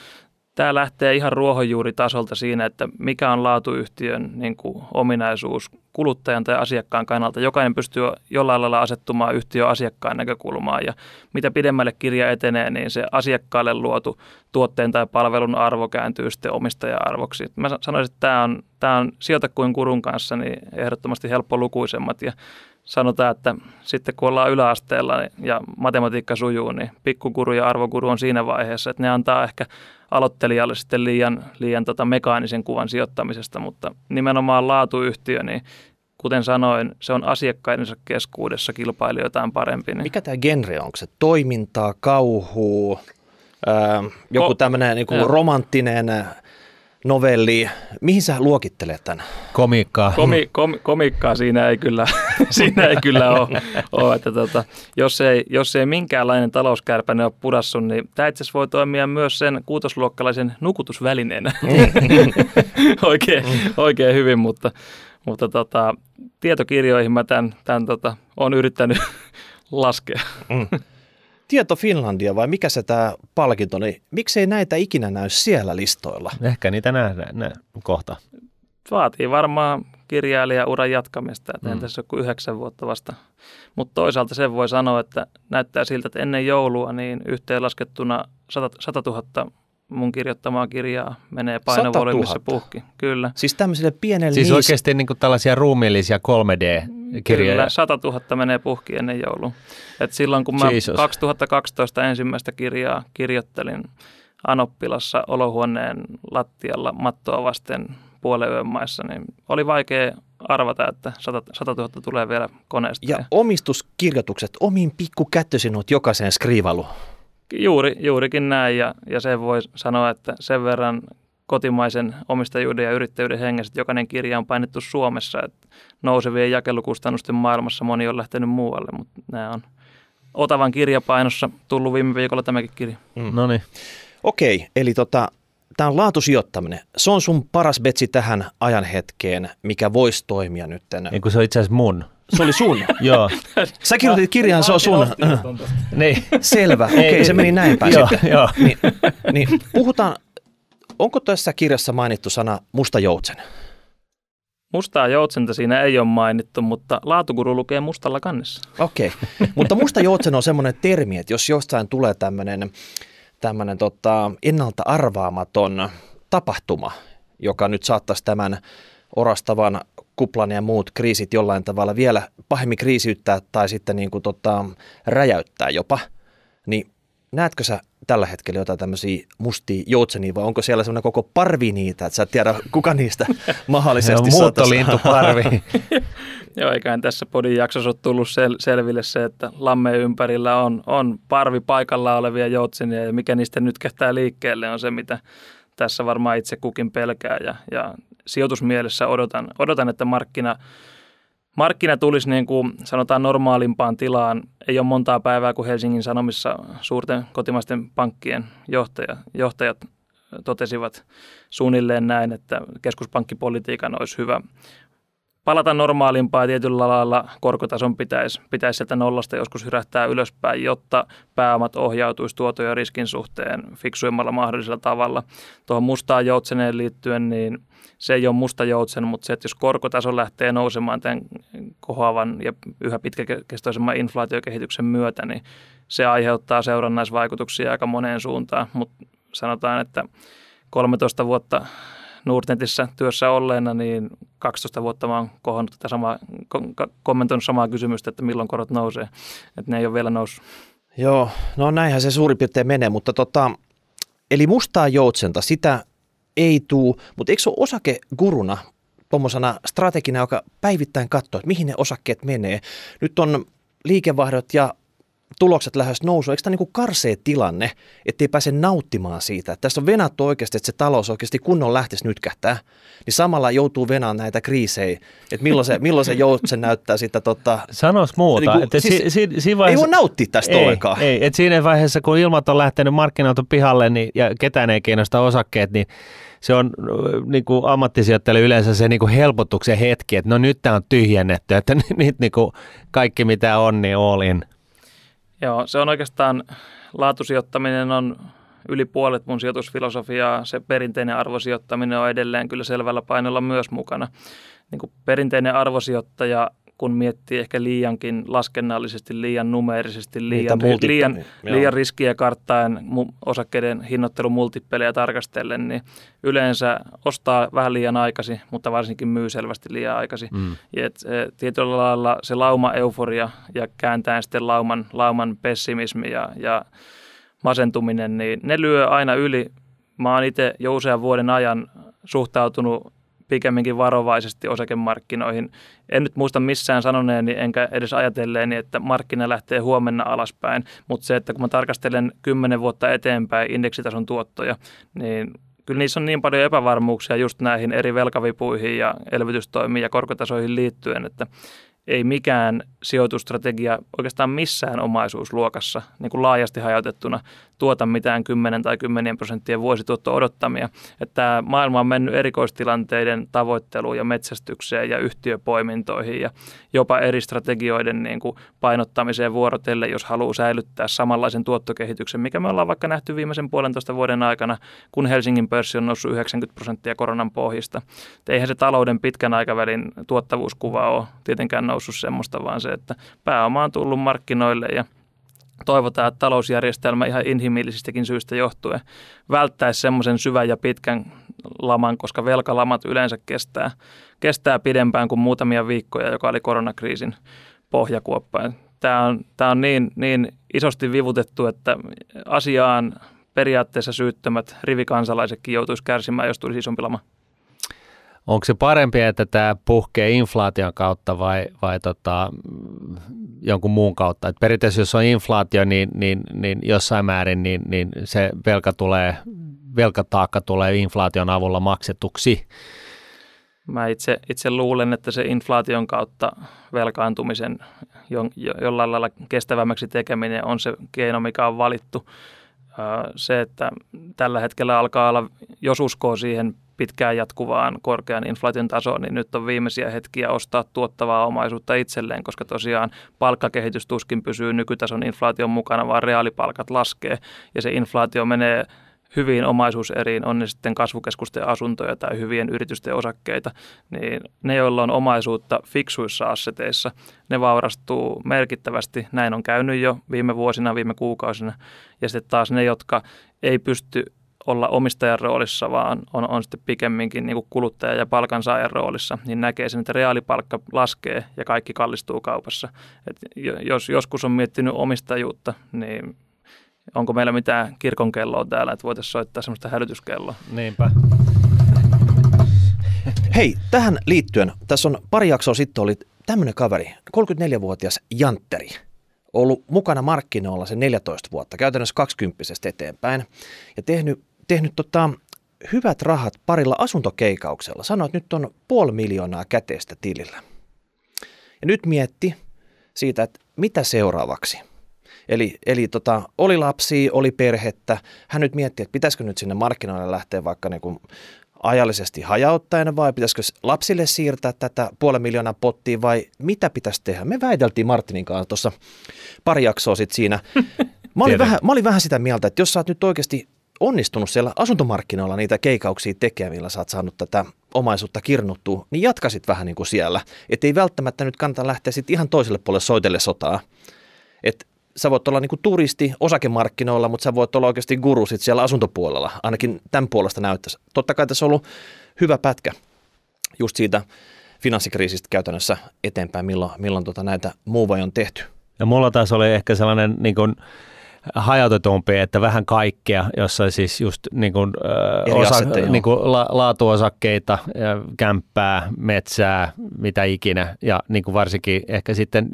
Speaker 2: Tämä lähtee ihan ruohonjuuritasolta siinä, että mikä on laatuyhtiön niin kuin, ominaisuus kuluttajan tai asiakkaan kannalta. Jokainen pystyy jollain lailla asettumaan yhtiön asiakkaan näkökulmaan ja mitä pidemmälle kirja etenee, niin se asiakkaalle luotu tuotteen tai palvelun arvo kääntyy sitten omistaja-arvoksi. Mä sanoisin, että tämä on, tämä on sieltä kuin kurun kanssa niin ehdottomasti helppo lukuisemmat ja sanotaan, että sitten kun ollaan yläasteella ja matematiikka sujuu, niin pikkukuru ja arvokuru on siinä vaiheessa, että ne antaa ehkä aloittelijalle sitten liian, liian tota mekaanisen kuvan sijoittamisesta, mutta nimenomaan laatuyhtiö, niin kuten sanoin, se on asiakkaidensa keskuudessa kilpailijoitaan parempi. Niin.
Speaker 1: Mikä tämä genre on? Onko se toimintaa, kauhuu, ää, joku tämmöinen niin romanttinen novelli. Mihin sä luokittelet tämän?
Speaker 3: Komiikkaa.
Speaker 2: Komi, kom, komiikkaa siinä ei kyllä, siinä ei kyllä ole. ole että tota, jos, ei, jos ei minkäänlainen talouskärpäne ole pudassu, niin tämä itse asiassa voi toimia myös sen kuutosluokkalaisen nukutusvälineenä. oikein, oikein hyvin, mutta, mutta tota, tietokirjoihin mä tämän, tämän tota, olen yrittänyt laskea.
Speaker 1: Tieto Finlandia vai mikä se tämä palkinto, niin miksei näitä ikinä näy siellä listoilla?
Speaker 3: Ehkä niitä nähdään nä, kohta.
Speaker 2: Vaatii varmaan kirjailijauran jatkamista, että mm. tässä kuin yhdeksän vuotta vasta. Mutta toisaalta sen voi sanoa, että näyttää siltä, että ennen joulua niin yhteenlaskettuna 100, 100 000 mun kirjoittamaa kirjaa menee painovolyymissa puhki. Kyllä.
Speaker 1: Siis tämmöiselle pienelle
Speaker 3: Siis niis... oikeasti niin kuin tällaisia ruumiillisia 3D-kirjoja.
Speaker 2: Kyllä, 100 000 menee puhki ennen joulua. Et silloin kun mä Jesus. 2012 ensimmäistä kirjaa kirjoittelin Anoppilassa olohuoneen lattialla mattoa vasten puolen yön maissa, niin oli vaikea arvata, että 100, 100 000 tulee vielä koneesta.
Speaker 1: Ja omistuskirjoitukset, omiin pikkukättösin olet jokaisen skriivalu.
Speaker 2: Juuri, juurikin näin ja, ja se voi sanoa, että sen verran kotimaisen omistajuuden ja yrittäjyyden hengessä, että jokainen kirja on painettu Suomessa, että nousevien jakelukustannusten maailmassa moni on lähtenyt muualle, mutta nämä on Otavan kirjapainossa tullut viime viikolla tämäkin kirja.
Speaker 3: Mm. No niin.
Speaker 1: Okei, eli tota, tämä on laatusijoittaminen. Se on sun paras betsi tähän ajan hetkeen, mikä voisi toimia nyt.
Speaker 3: Niin kuin se on itse asiassa mun.
Speaker 1: Se oli sun?
Speaker 3: Joo.
Speaker 1: Sä kirjoitit kirjan, se on sun.
Speaker 3: niin.
Speaker 1: Selvä, okei, okay, se meni näin päin.
Speaker 3: joo, joo.
Speaker 1: Niin, niin, puhutaan, onko tässä kirjassa mainittu sana musta joutsen?
Speaker 2: Mustaa joutsenta siinä ei ole mainittu, mutta laatukuru lukee mustalla kannessa.
Speaker 1: Okei, okay. mutta musta joutsen on semmoinen termi, että jos jostain tulee tämmöinen tämmöinen tota, ennalta arvaamaton tapahtuma, joka nyt saattaisi tämän orastavan kuplan ja muut kriisit jollain tavalla vielä pahemmin kriisiyttää tai sitten niin kuin tota, räjäyttää jopa, niin näetkö sä tällä hetkellä jotain tämmöisiä mustia joutsenia vai onko siellä semmoinen koko parvi niitä, että sä et tiedä kuka niistä mahdollisesti
Speaker 3: parvi.
Speaker 2: Joo, eiköhän tässä podin jaksossa ole tullut sel- selville se, että lammeen ympärillä on, on parvi paikalla olevia joutsenia ja mikä niistä nyt kehtää liikkeelle on se, mitä tässä varmaan itse kukin pelkää ja, ja sijoitusmielessä odotan, odotan että markkina, markkina tulisi niin kuin sanotaan normaalimpaan tilaan. Ei ole montaa päivää, kun Helsingin Sanomissa suurten kotimaisten pankkien johtaja, johtajat totesivat suunnilleen näin, että keskuspankkipolitiikan olisi hyvä palata normaalimpaa tietyllä lailla korkotason pitäisi, pitäisi sieltä nollasta joskus hyrähtää ylöspäin, jotta pääomat ohjautuisi tuoto- ja riskin suhteen fiksuimmalla mahdollisella tavalla. Tuohon mustaan joutseneen liittyen, niin se ei ole musta joutsen, mutta se, että jos korkotaso lähtee nousemaan tämän kohoavan ja yhä pitkäkestoisemman inflaatiokehityksen myötä, niin se aiheuttaa seurannaisvaikutuksia aika moneen suuntaan, mutta sanotaan, että 13 vuotta Nordnetissä työssä olleena, niin 12 vuotta mä oon tätä samaa, kommentoinut samaa kysymystä, että milloin korot nousee. Että ne ei ole vielä noussut.
Speaker 1: Joo, no näinhän se suurin piirtein menee, mutta tota, eli mustaa joutsenta, sitä ei tuu, mutta eikö se ole osakeguruna tuommoisena strategina, joka päivittäin katsoo, että mihin ne osakkeet menee. Nyt on liikevaihdot ja tulokset lähes nousu. Eikö tämä niin karsee tilanne, ettei pääse nauttimaan siitä? Että tässä on venattu oikeasti, että se talous oikeasti kunnon lähtisi nytkähtää, niin samalla joutuu venaan näitä kriisejä, että milloin se, milloin se joutsen näyttää sitä tota...
Speaker 3: Sanois muuta. Niin kuin, että siis, si, si, si vaiheessa,
Speaker 1: ei voi nauttia tästä
Speaker 3: ei,
Speaker 1: ollenkaan.
Speaker 3: Ei, että siinä vaiheessa, kun ilmat on lähtenyt markkinoilta pihalle niin, ja ketään ei kiinnosta osakkeet, niin se on niin kuin ammattisijoittajille yleensä se niin kuin helpotuksen hetki, että no nyt tämä on tyhjennetty, että nyt niin kuin kaikki mitä on, niin all in.
Speaker 2: Joo, se on oikeastaan, laatusijoittaminen on yli puolet mun sijoitusfilosofiaa. Se perinteinen arvosijoittaminen on edelleen kyllä selvällä painolla myös mukana. Niin kuin perinteinen arvosijoittaja kun miettii ehkä liiankin laskennallisesti, liian numeerisesti, liian, liian, liian riskiä karttaen osakkeiden hinnoittelun multipelejä tarkastellen, niin yleensä ostaa vähän liian aikaisin, mutta varsinkin myy selvästi liian aikaisin. Mm. Et, et, tietyllä lailla se lauma-euforia ja kääntäen sitten lauman, lauman pessimismi ja, ja masentuminen, niin ne lyö aina yli. Mä oon itse jo usean vuoden ajan suhtautunut pikemminkin varovaisesti osakemarkkinoihin. En nyt muista missään sanoneeni enkä edes ajatelleeni, että markkina lähtee huomenna alaspäin, mutta se, että kun mä tarkastelen kymmenen vuotta eteenpäin indeksitason tuottoja, niin kyllä niissä on niin paljon epävarmuuksia just näihin eri velkavipuihin ja elvytystoimiin ja korkotasoihin liittyen, että ei mikään sijoitusstrategia oikeastaan missään omaisuusluokassa niin kuin laajasti hajautettuna tuota mitään 10 tai 10 prosenttien vuosituotto odottamia. Että tämä maailma on mennyt erikoistilanteiden tavoitteluun ja metsästykseen ja yhtiöpoimintoihin ja jopa eri strategioiden niin kuin painottamiseen vuorotelle, jos haluaa säilyttää samanlaisen tuottokehityksen, mikä me ollaan vaikka nähty viimeisen puolentoista vuoden aikana, kun Helsingin pörssi on noussut 90 prosenttia koronan pohjista. Et eihän se talouden pitkän aikavälin tuottavuuskuva ole tietenkään noussut semmoista, vaan se, että pääoma on tullut markkinoille ja – toivotaan, että talousjärjestelmä ihan inhimillisistäkin syistä johtuen välttäisi semmoisen syvän ja pitkän laman, koska velkalamat yleensä kestää, kestää pidempään kuin muutamia viikkoja, joka oli koronakriisin pohjakuoppa. Tämä on, tämä on niin, niin isosti vivutettu, että asiaan periaatteessa syyttömät rivikansalaisetkin joutuisi kärsimään, jos tulisi isompi lama.
Speaker 3: Onko se parempi, että tämä puhkee inflaation kautta vai, vai tota, jonkun muun kautta? Et periaatteessa jos on inflaatio, niin, niin, niin jossain määrin niin, niin se velka tulee, velkataakka tulee inflaation avulla maksetuksi.
Speaker 2: Mä itse, itse luulen, että se inflaation kautta velkaantumisen jo, jo, jollain lailla kestävämmäksi tekeminen on se keino, mikä on valittu. Se, että tällä hetkellä alkaa olla, jos uskoo siihen pitkään jatkuvaan korkean inflaation tasoon, niin nyt on viimeisiä hetkiä ostaa tuottavaa omaisuutta itselleen, koska tosiaan palkkakehitys tuskin pysyy nykytason inflaation mukana, vaan reaalipalkat laskee ja se inflaatio menee hyviin omaisuuseriin, on ne sitten kasvukeskusten asuntoja tai hyvien yritysten osakkeita, niin ne, joilla on omaisuutta fiksuissa asseteissa, ne vaurastuu merkittävästi. Näin on käynyt jo viime vuosina, viime kuukausina. Ja sitten taas ne, jotka ei pysty olla omistajan roolissa, vaan on, on sitten pikemminkin niin kuluttaja- ja palkansaajan roolissa, niin näkee sen, että reaalipalkka laskee ja kaikki kallistuu kaupassa. Et jos joskus on miettinyt omistajuutta, niin onko meillä mitään kirkonkelloa täällä, että voitaisiin soittaa semmoista hälytyskelloa?
Speaker 3: Niinpä.
Speaker 1: Hei, tähän liittyen, tässä on pari jaksoa sitten oli tämmöinen kaveri, 34-vuotias Jantteri, ollut mukana markkinoilla sen 14 vuotta, käytännössä 20 eteenpäin, ja tehnyt tehnyt tota, hyvät rahat parilla asuntokeikauksella. Sanoi, että nyt on puoli miljoonaa käteistä tilillä. Ja nyt mietti siitä, että mitä seuraavaksi. Eli, eli tota, oli lapsi, oli perhettä. Hän nyt mietti, että pitäisikö nyt sinne markkinoille lähteä vaikka niin kuin ajallisesti hajauttaen vai pitäisikö lapsille siirtää tätä puolen miljoonaa pottia vai mitä pitäisi tehdä? Me väiteltiin Martinin kanssa tuossa pari jaksoa sitten siinä. Mä olin, vähän, mä olin vähän sitä mieltä, että jos sä oot nyt oikeasti onnistunut siellä asuntomarkkinoilla niitä keikauksia tekemään, millä sä oot saanut tätä omaisuutta kirnuttua, niin jatkasit vähän niin kuin siellä. Että ei välttämättä nyt kannata lähteä sitten ihan toiselle puolelle soitelle sotaa. Että sä voit olla niin kuin turisti osakemarkkinoilla, mutta sä voit olla oikeasti guru sit siellä asuntopuolella. Ainakin tämän puolesta näyttäisi. Totta kai tässä on ollut hyvä pätkä just siitä finanssikriisistä käytännössä eteenpäin, milloin, milloin tota näitä muuvaja on tehty.
Speaker 3: Ja mulla taas oli ehkä sellainen niin kuin, hajautetumpi, että vähän kaikkea, jossa siis just niin kuin,
Speaker 1: Eri
Speaker 3: osa,
Speaker 1: assetteja, joo.
Speaker 3: niin kuin la, laatuosakkeita, ja kämppää, metsää, mitä ikinä. Ja niin kuin varsinkin ehkä sitten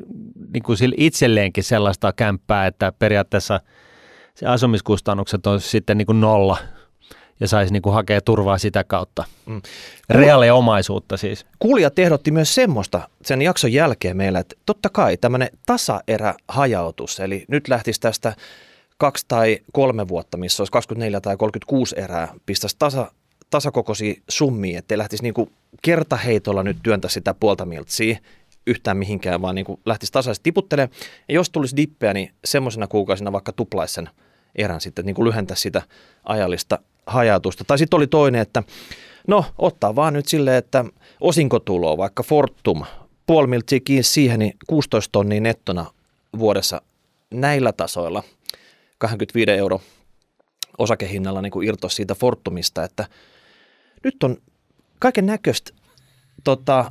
Speaker 3: niin kuin sille itselleenkin sellaista kämppää, että periaatteessa se asumiskustannukset on sitten niin kuin nolla ja saisi niin kuin hakea turvaa sitä kautta.
Speaker 1: Mm.
Speaker 3: Reaalia omaisuutta siis.
Speaker 1: Kuulijat ehdotti myös semmoista sen jakson jälkeen meillä, että totta kai tämmöinen tasaerähajautus, eli nyt lähtisi tästä kaksi tai kolme vuotta, missä olisi 24 tai 36 erää, pistäisi tasa, tasakokoisia summia, ettei lähtisi niinku kertaheitolla nyt työntä sitä puolta miltsiä yhtään mihinkään, vaan niinku lähtisi tasaisesti tiputtelemaan. Ja jos tulisi dippejä, niin semmoisena kuukausina vaikka tuplaisi sen erän sitten, että niinku lyhentäisi sitä ajallista hajautusta. Tai sitten oli toinen, että no ottaa vaan nyt silleen, että osinkotuloa, vaikka Fortum, puoli miltsiä kiinni siihen, niin 16 tonnia nettona vuodessa näillä tasoilla, 25 euro osakehinnalla niin irtos siitä Fortumista, että nyt on kaiken näköistä tota,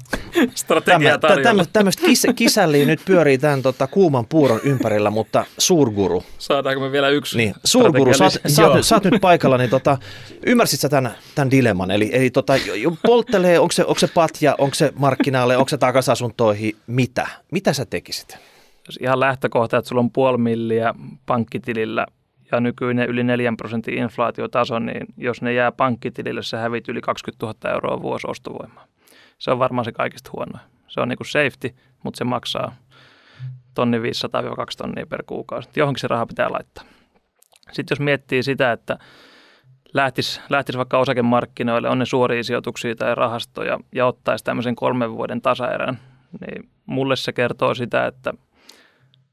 Speaker 2: Strategia tarjolla.
Speaker 1: tämmöistä kis, kisälliä nyt pyörii tämän tota, kuuman puuron ympärillä, mutta suurguru,
Speaker 2: Saadaanko me vielä yksi
Speaker 1: niin, suurguru, sä, oot- sä, oot, sä oot nyt paikalla, niin tota, ymmärsit sä tämän, tämän dilemman? Eli, eli tota, polttelee, onko se, onko se patja, onko se markkinaalle, onko se takasasuntoihin, mitä? Mitä sä tekisit?
Speaker 2: Jos ihan lähtökohta, että sulla on puoli milliä pankkitilillä ja nykyinen yli 4 prosentin inflaatiotaso, niin jos ne jää pankkitilille, se hävit yli 20 000 euroa vuosi ostovoimaa. Se on varmaan se kaikista huonoin. Se on niin kuin safety, mutta se maksaa tonni 500-2 tonnia per kuukausi. Johonkin se raha pitää laittaa. Sitten jos miettii sitä, että lähtisi, lähtisi vaikka osakemarkkinoille, on ne suoria sijoituksia tai rahastoja ja ottaisi tämmöisen kolmen vuoden tasaerän, niin mulle se kertoo sitä, että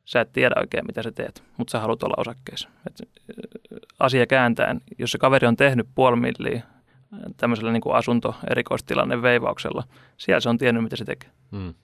Speaker 2: sä et tiedä oikein, mitä sä teet, mutta sä haluat olla osakkeessa. Et, asia kääntäen, jos se kaveri on tehnyt puoli milliä tämmöisellä niin kuin asunto erikoistilanne veivauksella, siellä se on tiennyt, mitä se tekee.
Speaker 3: Mm.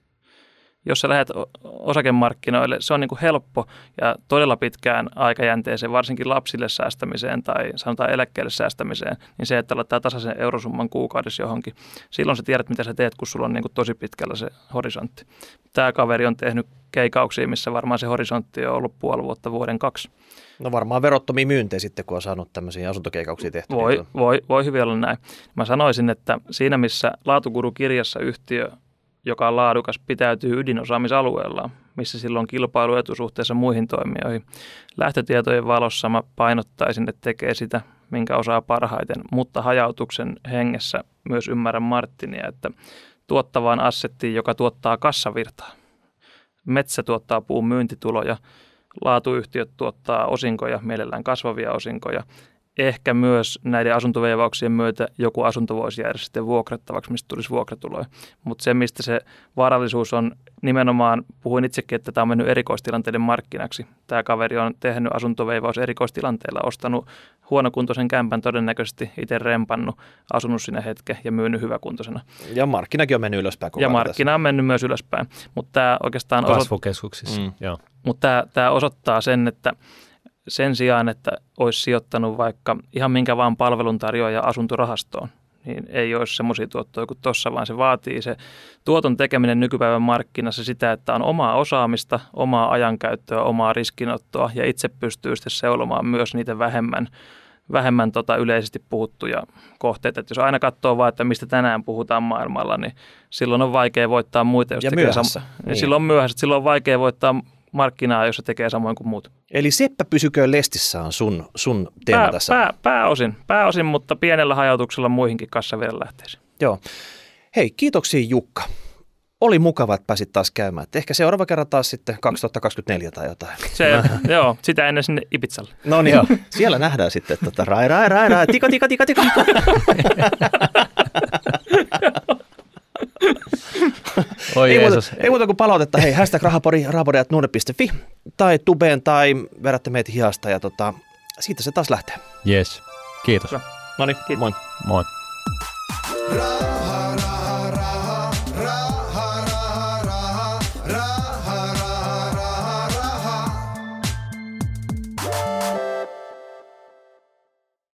Speaker 2: Jos sä lähdet osakemarkkinoille, se on niin kuin helppo ja todella pitkään aikajänteeseen, varsinkin lapsille säästämiseen tai sanotaan eläkkeelle säästämiseen, niin se, että laittaa tasaisen eurosumman kuukaudessa johonkin, silloin sä tiedät, mitä sä teet, kun sulla on niin kuin tosi pitkällä se horisontti. Tämä kaveri on tehnyt keikauksia, missä varmaan se horisontti on ollut puoli vuotta, vuoden kaksi.
Speaker 1: No varmaan verottomia myyntejä sitten, kun on saanut tämmöisiä asuntokeikauksia tehtyä.
Speaker 2: Voi, voi, voi hyvin olla näin. Mä sanoisin, että siinä missä Laatukuru-kirjassa yhtiö, joka on laadukas, pitäytyy ydinosaamisalueella, missä silloin on kilpailuetu suhteessa muihin toimijoihin. Lähtötietojen valossa mä painottaisin, että tekee sitä, minkä osaa parhaiten, mutta hajautuksen hengessä myös ymmärrän Martinia, että tuottavaan assettiin, joka tuottaa kassavirtaa. Metsä tuottaa puun myyntituloja, laatuyhtiöt tuottaa osinkoja, mielellään kasvavia osinkoja. Ehkä myös näiden asuntoveivauksien myötä joku asunto voisi jäädä sitten vuokrattavaksi, mistä tulisi vuokratuloja. Mutta se, mistä se vaarallisuus on nimenomaan, puhuin itsekin, että tämä on mennyt erikoistilanteiden markkinaksi. Tämä kaveri on tehnyt asuntoveivaus erikoistilanteella, ostanut huonokuntoisen kämpän todennäköisesti, itse rempannut, asunut siinä hetken ja myynyt hyväkuntoisena.
Speaker 1: Ja markkinakin on mennyt ylöspäin
Speaker 2: Ja markkina on mennyt myös ylöspäin. Mutta tämä oikeastaan
Speaker 3: Kasvukeskuksissa,
Speaker 1: Mm.
Speaker 3: mm. joo.
Speaker 2: mutta tämä, tämä osoittaa sen, että sen sijaan, että olisi sijoittanut vaikka ihan minkä vaan palveluntarjoaja asuntorahastoon, niin ei olisi semmoisia tuottoja kuin tuossa, vaan se vaatii se tuoton tekeminen nykypäivän markkinassa sitä, että on omaa osaamista, omaa ajankäyttöä, omaa riskinottoa ja itse pystyy sitten seulomaan myös niitä vähemmän, vähemmän tota yleisesti puhuttuja kohteita. Et jos aina katsoo vaan, että mistä tänään puhutaan maailmalla, niin silloin on vaikea voittaa muita. Jos
Speaker 1: Ja myöhässä.
Speaker 2: Sam-
Speaker 1: niin.
Speaker 2: Silloin on myöhässä. Silloin on vaikea voittaa markkinaa, jos se tekee samoin kuin muut.
Speaker 1: Eli Seppä pysyköön lestissä on sun, sun teema
Speaker 2: Pää,
Speaker 1: tässä.
Speaker 2: pää, pääosin, pääosin, mutta pienellä hajautuksella muihinkin kassavirran lähteisiin.
Speaker 1: Joo. Hei, kiitoksia Jukka. Oli mukava, että pääsit taas käymään. Et ehkä seuraava kerran taas sitten 2024 tai jotain.
Speaker 2: Se, joo, sitä ennen sinne Ibizalle.
Speaker 1: No niin, siellä nähdään sitten, että tota, rai, rai, rai, rai, tika, tika, tika, tika.
Speaker 3: Oi
Speaker 1: ei,
Speaker 3: Jeesus.
Speaker 1: muuta, ei muuta kuin palautetta, hei, hashtag rahapori, rahapori.nuude.fi tai tubeen tai vedätte meitä hihasta ja tota, siitä se taas lähtee.
Speaker 3: Yes. Kiitos.
Speaker 1: No niin,
Speaker 2: Kiitos.
Speaker 1: moi.
Speaker 3: Moi.
Speaker 4: Raha,